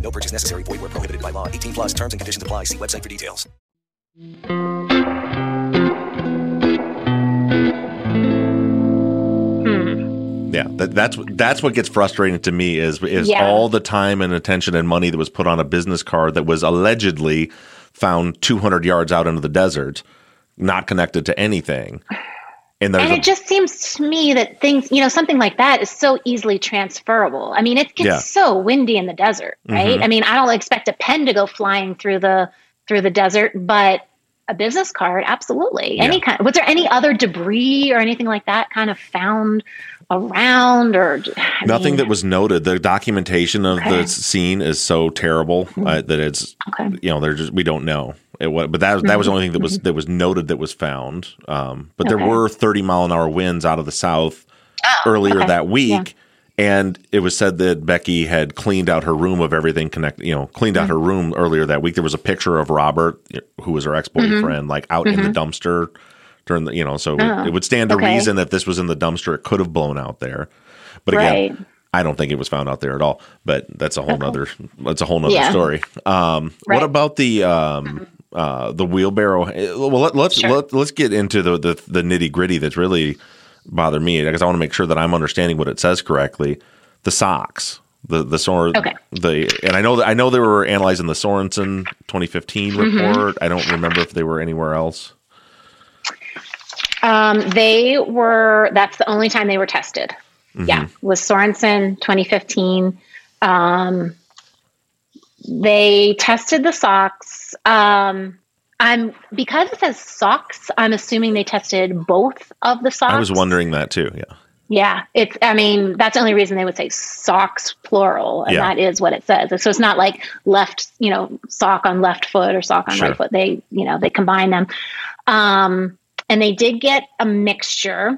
No purchase necessary. Void where prohibited by law. 18 plus terms and conditions apply. See website for details. Hmm. Yeah, that, that's that's what gets frustrating to me is is Yeah. all the time and attention and money that was put on a business card that was allegedly found 200 yards out into the desert, not connected to anything. And and it just seems to me that things, you know, something like that is so easily transferable. I mean, it gets Yeah. so windy in the desert, right? Mhm. I mean, I don't expect a pen to go flying through the through the desert, but a business card, absolutely. Any Yeah. kind. Was there any other debris or anything like that kind of found around, or I nothing mean, that was noted. The documentation of Okay. the scene is so terrible uh, that it's Okay. you know they're just we don't know. It, wa- but that was that was the Mhm. only thing that was that was noted that was found. Um, but there were 30 mile an hour winds out of the south earlier okay. that week. Yeah. And it was said that Becky had cleaned out her room of everything connected, you know, cleaned out Mm-hmm. her room earlier that week. There was a picture of Robert, who was her ex boyfriend, like out in the dumpster during the, you know, so Mm-hmm. Oh, it, it would stand to okay. reason that this was in the dumpster. It could have blown out there. But again, Right. I don't think it was found out there at all. But that's a whole nother, that's a whole nother Yeah. story. Um, Right. What about the, um, uh, the wheelbarrow? eh, Well, let, let's Sure. let, let's get into the the, the nitty gritty that's really bother me because I want to make sure that I'm understanding what it says correctly. The socks, the the Sor, Okay. the and I know that I know they were analyzing the Sorenson 2015 Mm-hmm. report. I don't remember if they were anywhere else. Um, they were. That's the only time they were tested. Mm-hmm. Yeah, was Sorenson 2015. Um, they tested the socks. Um, I'm because it says socks. I'm assuming they tested both of the socks. I was wondering that too. Yeah. Yeah, it's. I mean, that's the only reason they would say socks plural, and Yeah. that is what it says. So it's not like left, you know, sock on left foot or sock on Sure. right foot. They, you know, they combine them, um, and they did get a mixture,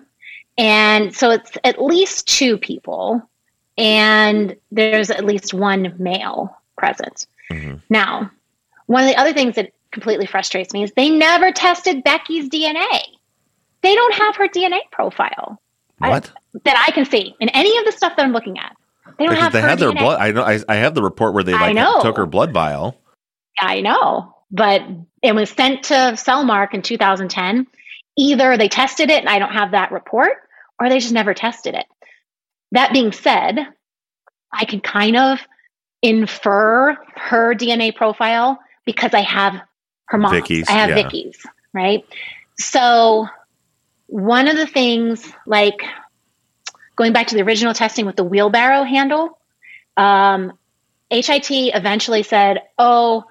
and so it's at least two people, and there's at least one male present. Mhm. Now, one of the other things that completely frustrates me is they never tested Becky's DNA. They don't have her DNA profile I- that I can see in any of the stuff that I'm looking at. They don't Because have they her had their blood. I know. I, I have the report where they like took her blood vial. I know, but it was sent to Cellmark in 2010. Either they tested it and I don't have that report, or they just never tested it. That being said, I can kind of infer her DNA profile because I have her mom. Vicky's, I have yeah. Vicky's, right? So one of the things, like going back to the original testing with the wheelbarrow handle, um, HIT eventually said, "Oh,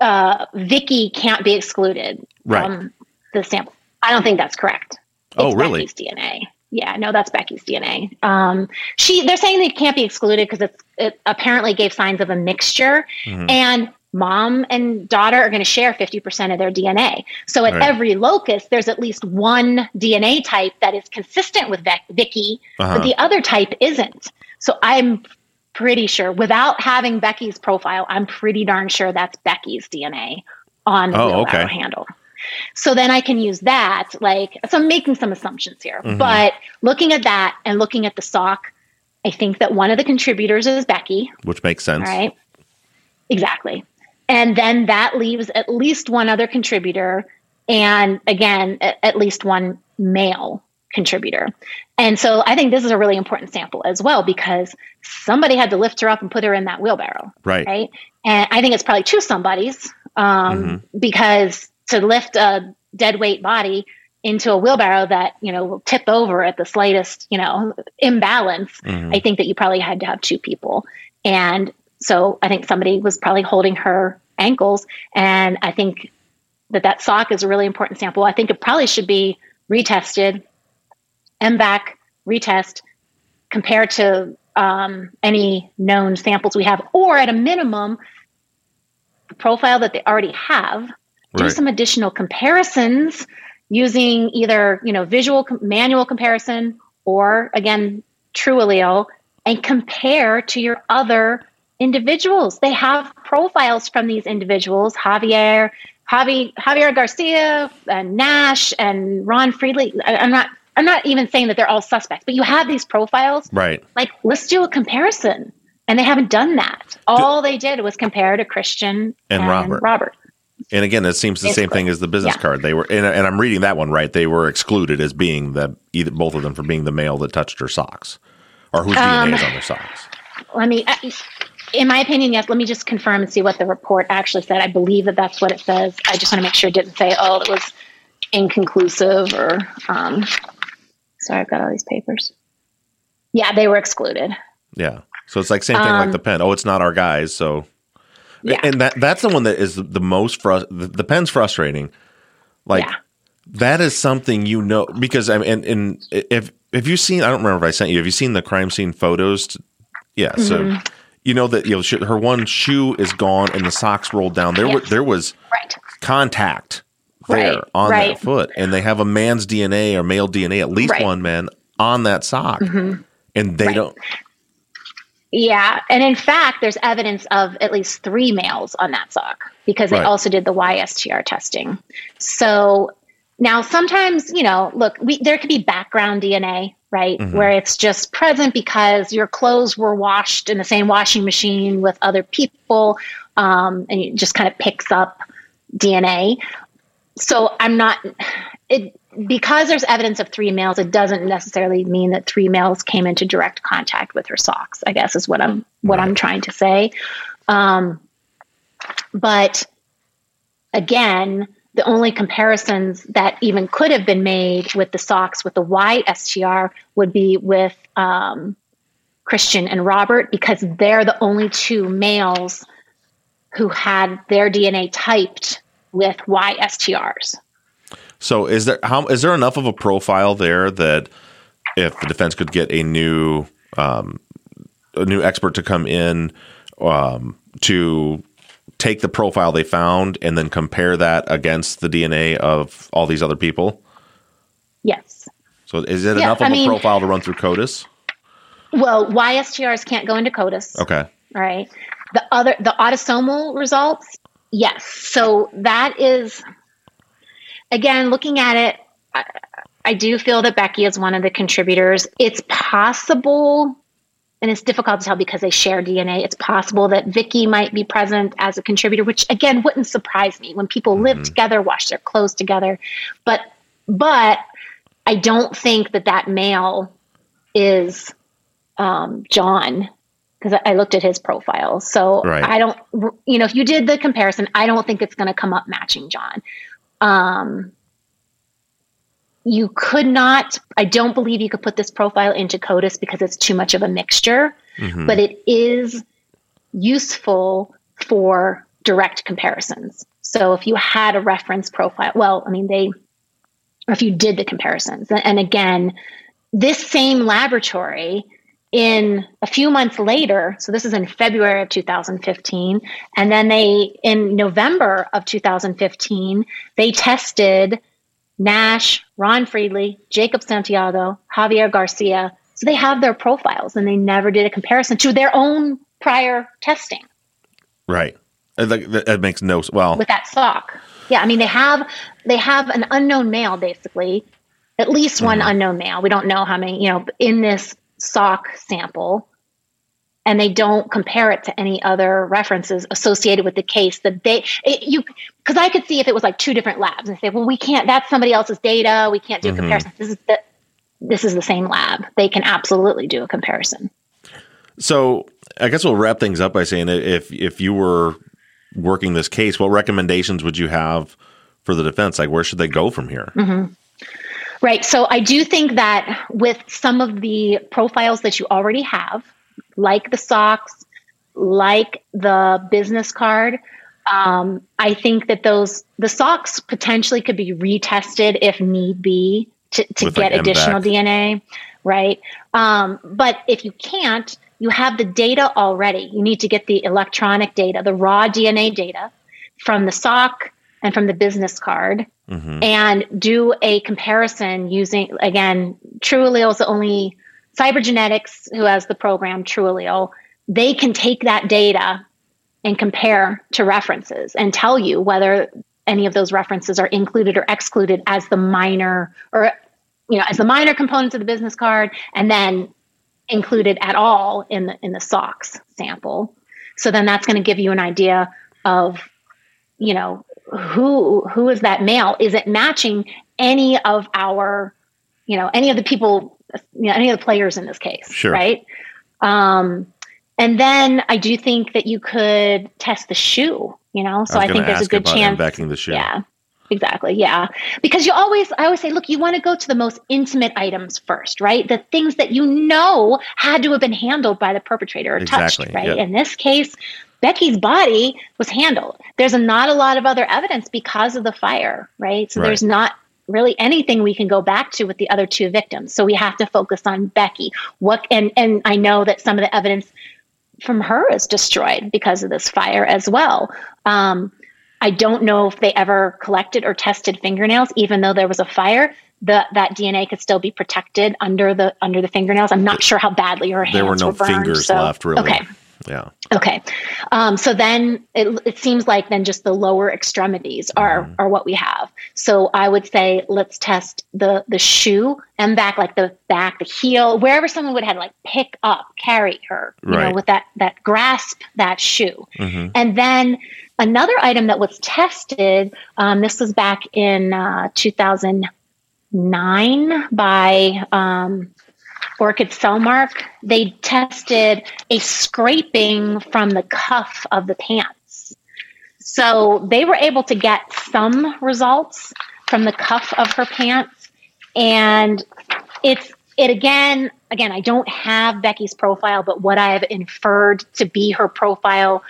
uh, Vicky can't be excluded Right. from the sample." I don't think that's correct. Oh, really? Becky's DNA. Yeah, no, that's Becky's DNA. Um, she, they're saying they can't be excluded because it's it apparently gave signs of a mixture, Mhm. and mom and daughter are going to share fifty percent of their DNA. So at Right. every locus, there's at least one DNA type that is consistent with Vic- Vicky, Uh-huh. but the other type isn't. So I'm pretty sure, without having Becky's profile, I'm pretty darn sure that's Becky's DNA on the Oh, okay. handle. So then I can use that. Like, so I'm making some assumptions here, Mhm. but looking at that and looking at the sock, I think that one of the contributors is Becky. Which makes sense. Right. Exactly. And then that leaves at least one other contributor. And again, at, least one male contributor. And so I think this is a really important sample as well because somebody had to lift her up and put her in that wheelbarrow. Right. Right. And I think it's probably two somebodies um, because to lift a dead weight body into a wheelbarrow that, you know, will tip over at the slightest, you know, imbalance, Mhm. I think that you probably had to have two people. And so I think somebody was probably holding her ankles. And I think that that sock is a really important sample. I think it probably should be retested, M-Vac retest, compared to um, any known samples we have, or at a minimum, the profile that they already have, do some additional comparisons using either you know visual manual comparison or again TrueAllele and compare to your other individuals they have profiles from these individuals javier Javi, javier garcia and nash and ron friedley I, i'm not i'm not even saying that they're all suspects but you have these profiles Right. like let's do a comparison and they haven't done that all they did was compare to christian And Robert. robert And again, it seems the same thing as the business Yeah. card. They were, and, and I'm reading that one right. They were excluded as being the either both of them for being the male that touched her socks, or whose Um, DNA is on their socks. let me in my opinion yes let me just confirm and see what the report actually said i believe that that's what it says i just want to make sure it didn't say oh it was inconclusive or um sorry i've got all these papers yeah they were excluded Yeah. So it's like same thing like Um, the pen. Oh, it's not our guys. So, Yeah. and that that's the one that is the most frus- the, the pen's frustrating. Like Yeah. that is something you know because I mean, and, and if if you've seen, I don't remember if I sent you. Have you seen the crime scene photos? To, yeah. So Mhm. You know that you know she, her one shoe is gone and the socks rolled down. There were Yes. there was right contact there Right, on right. that foot, and they have a man's DNA or male DNA, at least one man on that sock, Mhm. and they don't. yeah and in fact there's evidence of at least three males on that sock because they also did the ystr testing so now sometimes you know look we, there could be background dna right? Mhm. where it's just present because your clothes were washed in the same washing machine with other people um, and it just kind of picks up dna so i'm not it because there's evidence of three males it doesn't necessarily mean that three males came into direct contact with her socks i guess is what i'm what i'm trying to say. Um, but again the only comparisons that even could have been made with the socks with the y str would be with um, christian and robert because they're the only two males who had their dna typed with y strs So is there how is there enough of a profile there that if the defense could get a new um, a new expert to come in um, to take the profile they found and then compare that against the DNA of all these other people? yes So is it Yeah, enough of I a mean- profile to run through CODIS? well ystrs can't go into codis Okay. right the other the autosomal results yes so that is again looking at it I, I do feel that becky is one of the contributors it's possible and it's difficult to tell because they share dna it's possible that vicky might be present as a contributor which again wouldn't surprise me when people live together wash their clothes together but but i don't think that that male is um, john because I looked at his profile. So Right. I don't, you know, if you did the comparison, I don't think it's going to come up matching John. Um, you could not, I don't believe you could put this profile into CODIS because it's too much of a mixture, Mhm. but it is useful for direct comparisons. So if you had a reference profile, well, I mean, they, or if you did the comparisons, and again, this same laboratory in a few months later, so this is in February of 2015, and then they, in November of 2015, they tested Nash, Ron Friedley, Jacob Santiago, Javier Garcia. So they have their profiles and they never did a comparison to their own prior testing Right. Uh, That, makes no well. with that sock. Yeah, I mean they have they have an unknown male basically, at least one unknown male. We don't know how many, you know, in this sock sample. And they don't compare it to any other references associated with the case that they it, you because I could see if it was like two different labs and say, well, we can't. That's somebody else's data. We can't do a Mhm. comparison. This is the this is the same lab. They can absolutely do a comparison. So I guess we'll wrap things up by saying that if if you were working this case, what recommendations would you have for the defense? Like where should they go from here? hmm Right. So I do think that with some of the profiles that you already have, like the socks, like the business card, um, I think that those the socks potentially could be retested if need be to, to With, get like, additional DNA. Right. Um, but if you can't, you have the data already. You need to get the electronic data, the raw DNA data from the sock and from the business card Mhm. and do a comparison using again TrueAllele is the only Cybergenetics who has the program TrueAllele they can take that data and compare to references and tell you whether any of those references are included or excluded as the minor or you know as the minor components of the business card and then included at all in the in the socks sample. So then that's going to give you an idea of you know who who is that male? Is it matching any of our you know any of the people you know any of the players in this case Sure. right um and then i do think that you could test the shoe you know so I i, think there's a good chance backing the shoe. yeah exactly yeah because you always i always say look you want to go to the most intimate items first right the things that you know had to have been handled by the perpetrator or Exactly, touched right yeah. in this case becky's body was handled there's not a lot of other evidence because of the fire right so Right. there's not really anything we can go back to with the other two victims so we have to focus on becky what and and i know that some of the evidence from her is destroyed because of this fire as well. Um, I don't know if they ever collected or tested fingernails, even though there was a fire. The, that DNA could still be protected under the under the fingernails. I'm not sure how badly her hands were. There were no burned, fingers so- left, really. Okay, Yeah. Okay. Um, so then it, it seems like then just the lower extremities are Mm-hmm. are what we have. So I would say let's test the the shoe and back, like the back, the heel, wherever someone would have like pick up, carry her, you know, with that that grasp that shoe. Mhm. And then another item that was tested, um, this was back in uh, 2009 by um, Orchid Cellmark. They tested a scraping from the cuff of the pants. So they were able to get some results from the cuff of her pants. And it's it again, again, I don't have Becky's profile, but what I have inferred to be her profile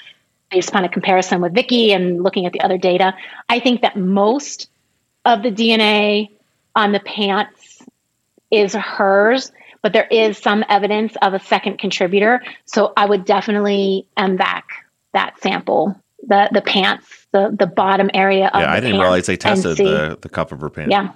based upon a comparison with Vicky and looking at the other data, I think that most of the DNA on the pants is hers, but there is some evidence of a second contributor. So I would definitely M-Vac that sample, the the pants, the the bottom area of the pants. Yeah, I didn't realize they tested the, the cuff of her pants. yeah.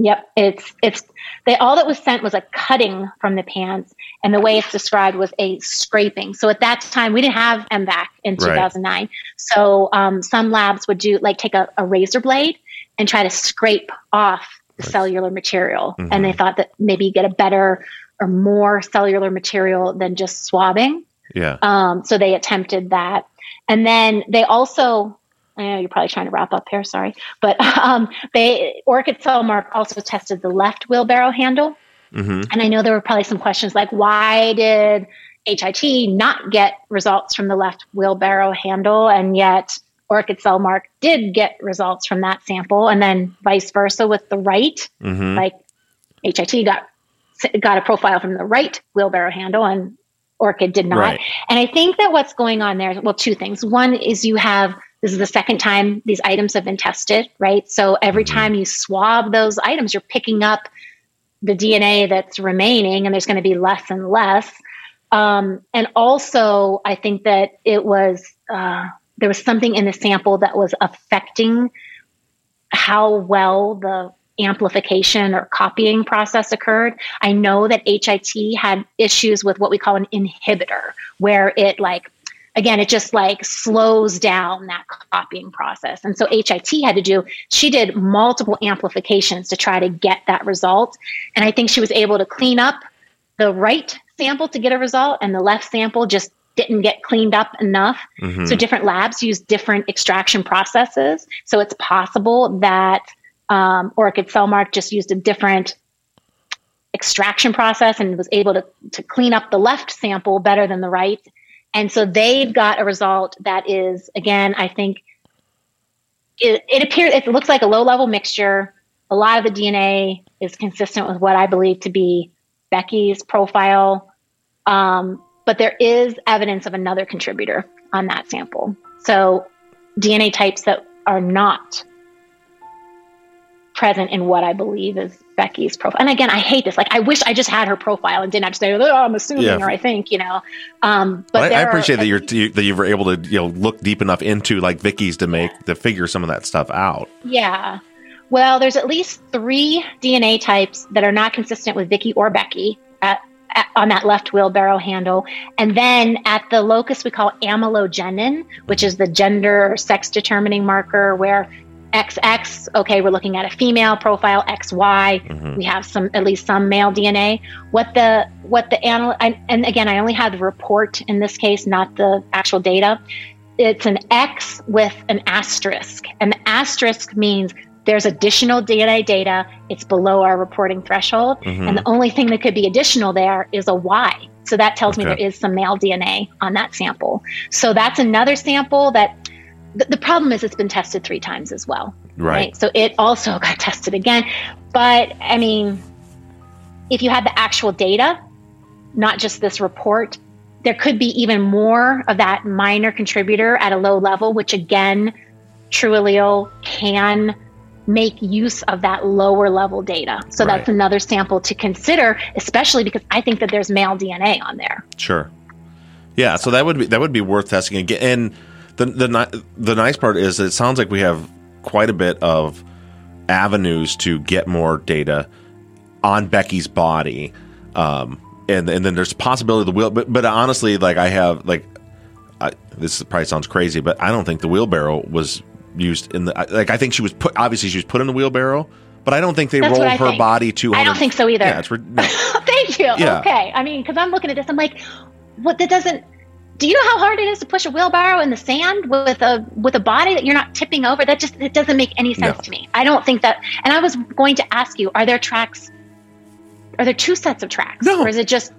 Yep. It's it's they all that was sent was a cutting from the pants, and the way it's described was a scraping. So at that time, we didn't have M-Vac in Right. 2009. So um, some labs would do like take a, a razor blade and try to scrape off the cellular material, and they thought that maybe you get a better or more cellular material than just swabbing. Yeah. Um, so they attempted that. And then they also, I know you're probably trying to wrap up here, sorry, but um, they Orchid Cellmark also tested the left wheelbarrow handle. Mm-hmm. And I know there were probably some questions like, why did HIT not get results from the left wheelbarrow handle, and yet Orchid Cellmark did get results from that sample, and then vice versa with the right. Mhm. Like HIT got got a profile from the right wheelbarrow handle, and Orchid did not. Right. And I think that what's going on there, well, two things. One is you have this is the second time these items have been tested, right? So every time you swab those items, you're picking up the DNA that's remaining, and there's going to be less and less. Um, and also, I think that it was uh, there was something in the sample that was affecting how well the amplification or copying process occurred. I know that HIT had issues with what we call an inhibitor, where it like again it just like slows down that copying process. And so HIT had to do she did multiple amplifications to try to get that result. And I think she was able to clean up the right sample to get a result and the left sample just didn't get cleaned up enough. Mhm. So different labs use different extraction processes. So it's possible that um, Orchid Cellmark just used a different extraction process and was able to, to clean up the left sample better than the right. And so they've got a result that is, again, I think it, it appears, it looks like a low level mixture. A lot of the DNA is consistent with what I believe to be Becky's profile. Um, but there is evidence of another contributor on that sample. So DNA types that are not present in what I believe is Becky's profile. And again, I hate this. Like, I wish I just had her profile and didn't have to say, oh, I'm assuming Yeah. or I think, you know. Um, but I, I there are- appreciate that you're you, that you were able to you know look deep enough into like Vicky's to make to figure some of that stuff out. Yeah. Well, there's at least three DNA types that are not consistent with Vicky or Becky at, on that left wheelbarrow handle. And then at the locus we call amelogenin, which is the gender sex determining marker where XX, okay, we're looking at a female profile, XY, mm-hmm. we have some at least some male DNA. What the what the anal I, and again, I only have the report in this case, not the actual data. It's an X with an asterisk, and the asterisk means there's additional DNA data. It's below our reporting threshold, Mhm. and the only thing that could be additional there is a Y. So that tells me there is some male DNA on that sample. So that's another sample that. The, the problem is it's been tested three times as well. Right. So it also got tested again. But I mean, if you had the actual data, not just this report, there could be even more of that minor contributor at a low level, which again, TrueAllele can make use of that lower level data. So Right. that's another sample to consider, especially because I think that there's male DNA on there. Sure. Yeah, so that would be that would be worth testing again. And the the the nice part is it sounds like we have quite a bit of avenues to get more data on Becky's body. Um, and and then there's possibility of the wheel, but but honestly, like I have like, I, this probably sounds crazy, but I don't think the wheelbarrow was used in the like. I think she was put obviously she was put in the wheelbarrow, but I don't think they That's rolled her think. body to. I don't think so either. Yeah, it's no. Thank you. Yeah. Okay. I mean, because I'm looking at this, I'm like, what? That doesn't. Do you know how hard it is to push a wheelbarrow in the sand with a with a body that you're not tipping over? That just it doesn't make any sense No. to me. I don't think that. And I was going to ask you, are there tracks? Are there two sets of tracks, no. or is it just?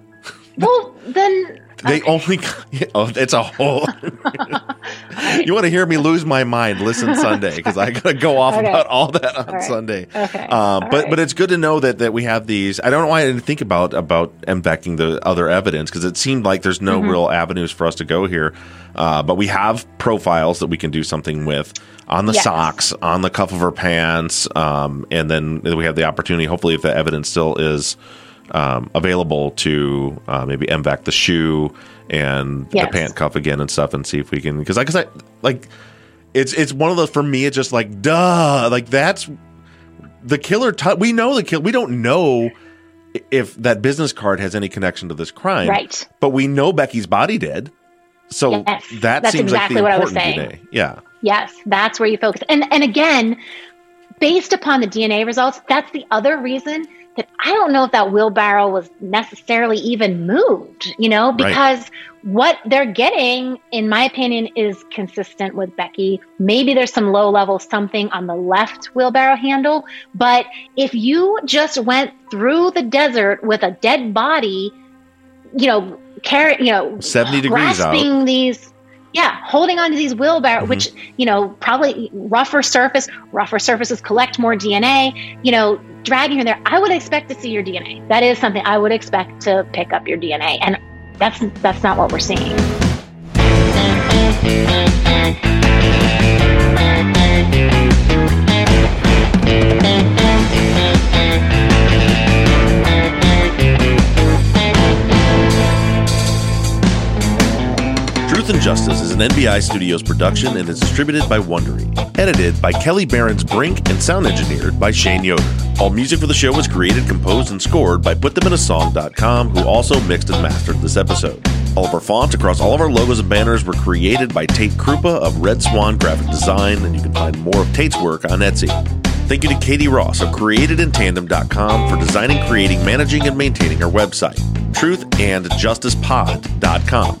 Well, then They only. Oh, it's a whole. you want to hear me lose my mind? Listen Sunday because I gotta go off Okay. about all that on All right. Sunday. Okay. Um, but right. but it's good to know that that we have these. I don't know why I didn't think about about M-Vacing the other evidence because it seemed like there's no Mhm. real avenues for us to go here. Uh, but we have profiles that we can do something with on the Yes. socks, on the cuff of her pants, um, and then we have the opportunity. Hopefully, if the evidence still is um, available to uh, maybe M-Vac the shoe and Yes. the pant cuff again and stuff, and see if we can. Because, like I like it's it's one of those for me. It's just like duh, like that's the killer. T- we know the kill. We don't know if that business card has any connection to this crime, Right. But we know Becky's body did. So Yes, that that's seems exactly like what the I was saying. DNA. Yeah. Yes, that's where you focus. And and again, based upon the DNA results, that's the other reason that I don't know if that wheelbarrow was necessarily even moved, you know, Right. because what they're getting, in my opinion, is consistent with Becky. Maybe there's some low level something on the left wheelbarrow handle, but if you just went through the desert with a dead body, you know, carry, you know, 70 degrees grasping out. these, yeah, holding onto these wheelbarrow, Mhm. which, you know, probably rougher surface, rougher surfaces collect more DNA, you know, dragging her there. I would expect to see your DNA. That is something I would expect to pick up your DNA. And that's, that's not what we're seeing. Truth and Justice is an NBI Studios production and is distributed by Wondery. Edited by Kelly Barons Brink and sound engineered by Shane Yoder. All music for the show was created, composed, and scored by PutThemInASong.com, who also mixed and mastered this episode. All of our fonts across all of our logos and banners were created by Tate Krupa of Red Swan Graphic Design, and you can find more of Tate's work on Etsy. Thank you to Katie Ross of CreatedInTandem.com for designing, creating, managing, and maintaining our website. TruthAndJusticePod.com,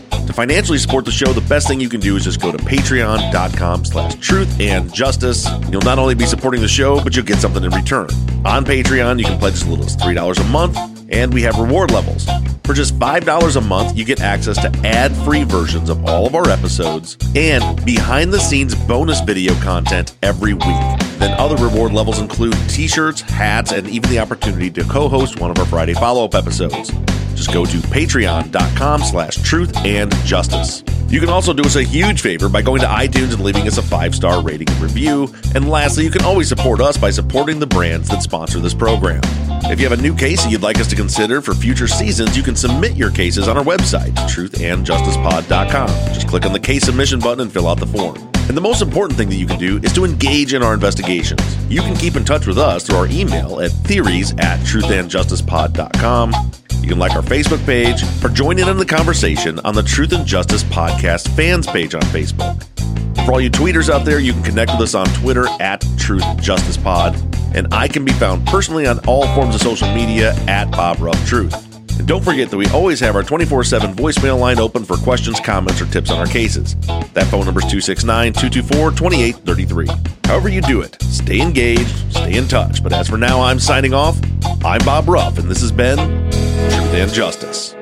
To financially support the show, the best thing you can do is just go to patreon.com slash truth and justice. You'll not only be supporting the show, but you'll get something in return. On Patreon, you can pledge as little as $3 a month, and we have reward levels. For just $5 a month, you get access to ad free versions of all of our episodes and behind the scenes bonus video content every week. Then other reward levels include t shirts, hats, and even the opportunity to co host one of our Friday follow up episodes. Just go to patreon.com slash truth and justice. You can also do us a huge favor by going to iTunes and leaving us a five star rating and review. And lastly, you can always support us by supporting the brands that sponsor this program. If you have a new case you'd like us to consider for future seasons, you can submit your cases on our website, truthandjusticepod.com. Just click on the case submission button and fill out the form. And the most important thing that you can do is to engage in our investigations. You can keep in touch with us through our email at theories at truthandjusticepod.com. You can like our Facebook page or join in on the conversation on the Truth and Justice Podcast fans page on Facebook. For all you tweeters out there, you can connect with us on Twitter at Truth Justice Pod, and I can be found personally on all forms of social media at Bob Ruff Truth. And don't forget that we always have our 24 7 voicemail line open for questions, comments, or tips on our cases. That phone number is 269 224 2833. However, you do it, stay engaged, stay in touch. But as for now, I'm signing off. I'm Bob Ruff, and this has been Truth and Justice.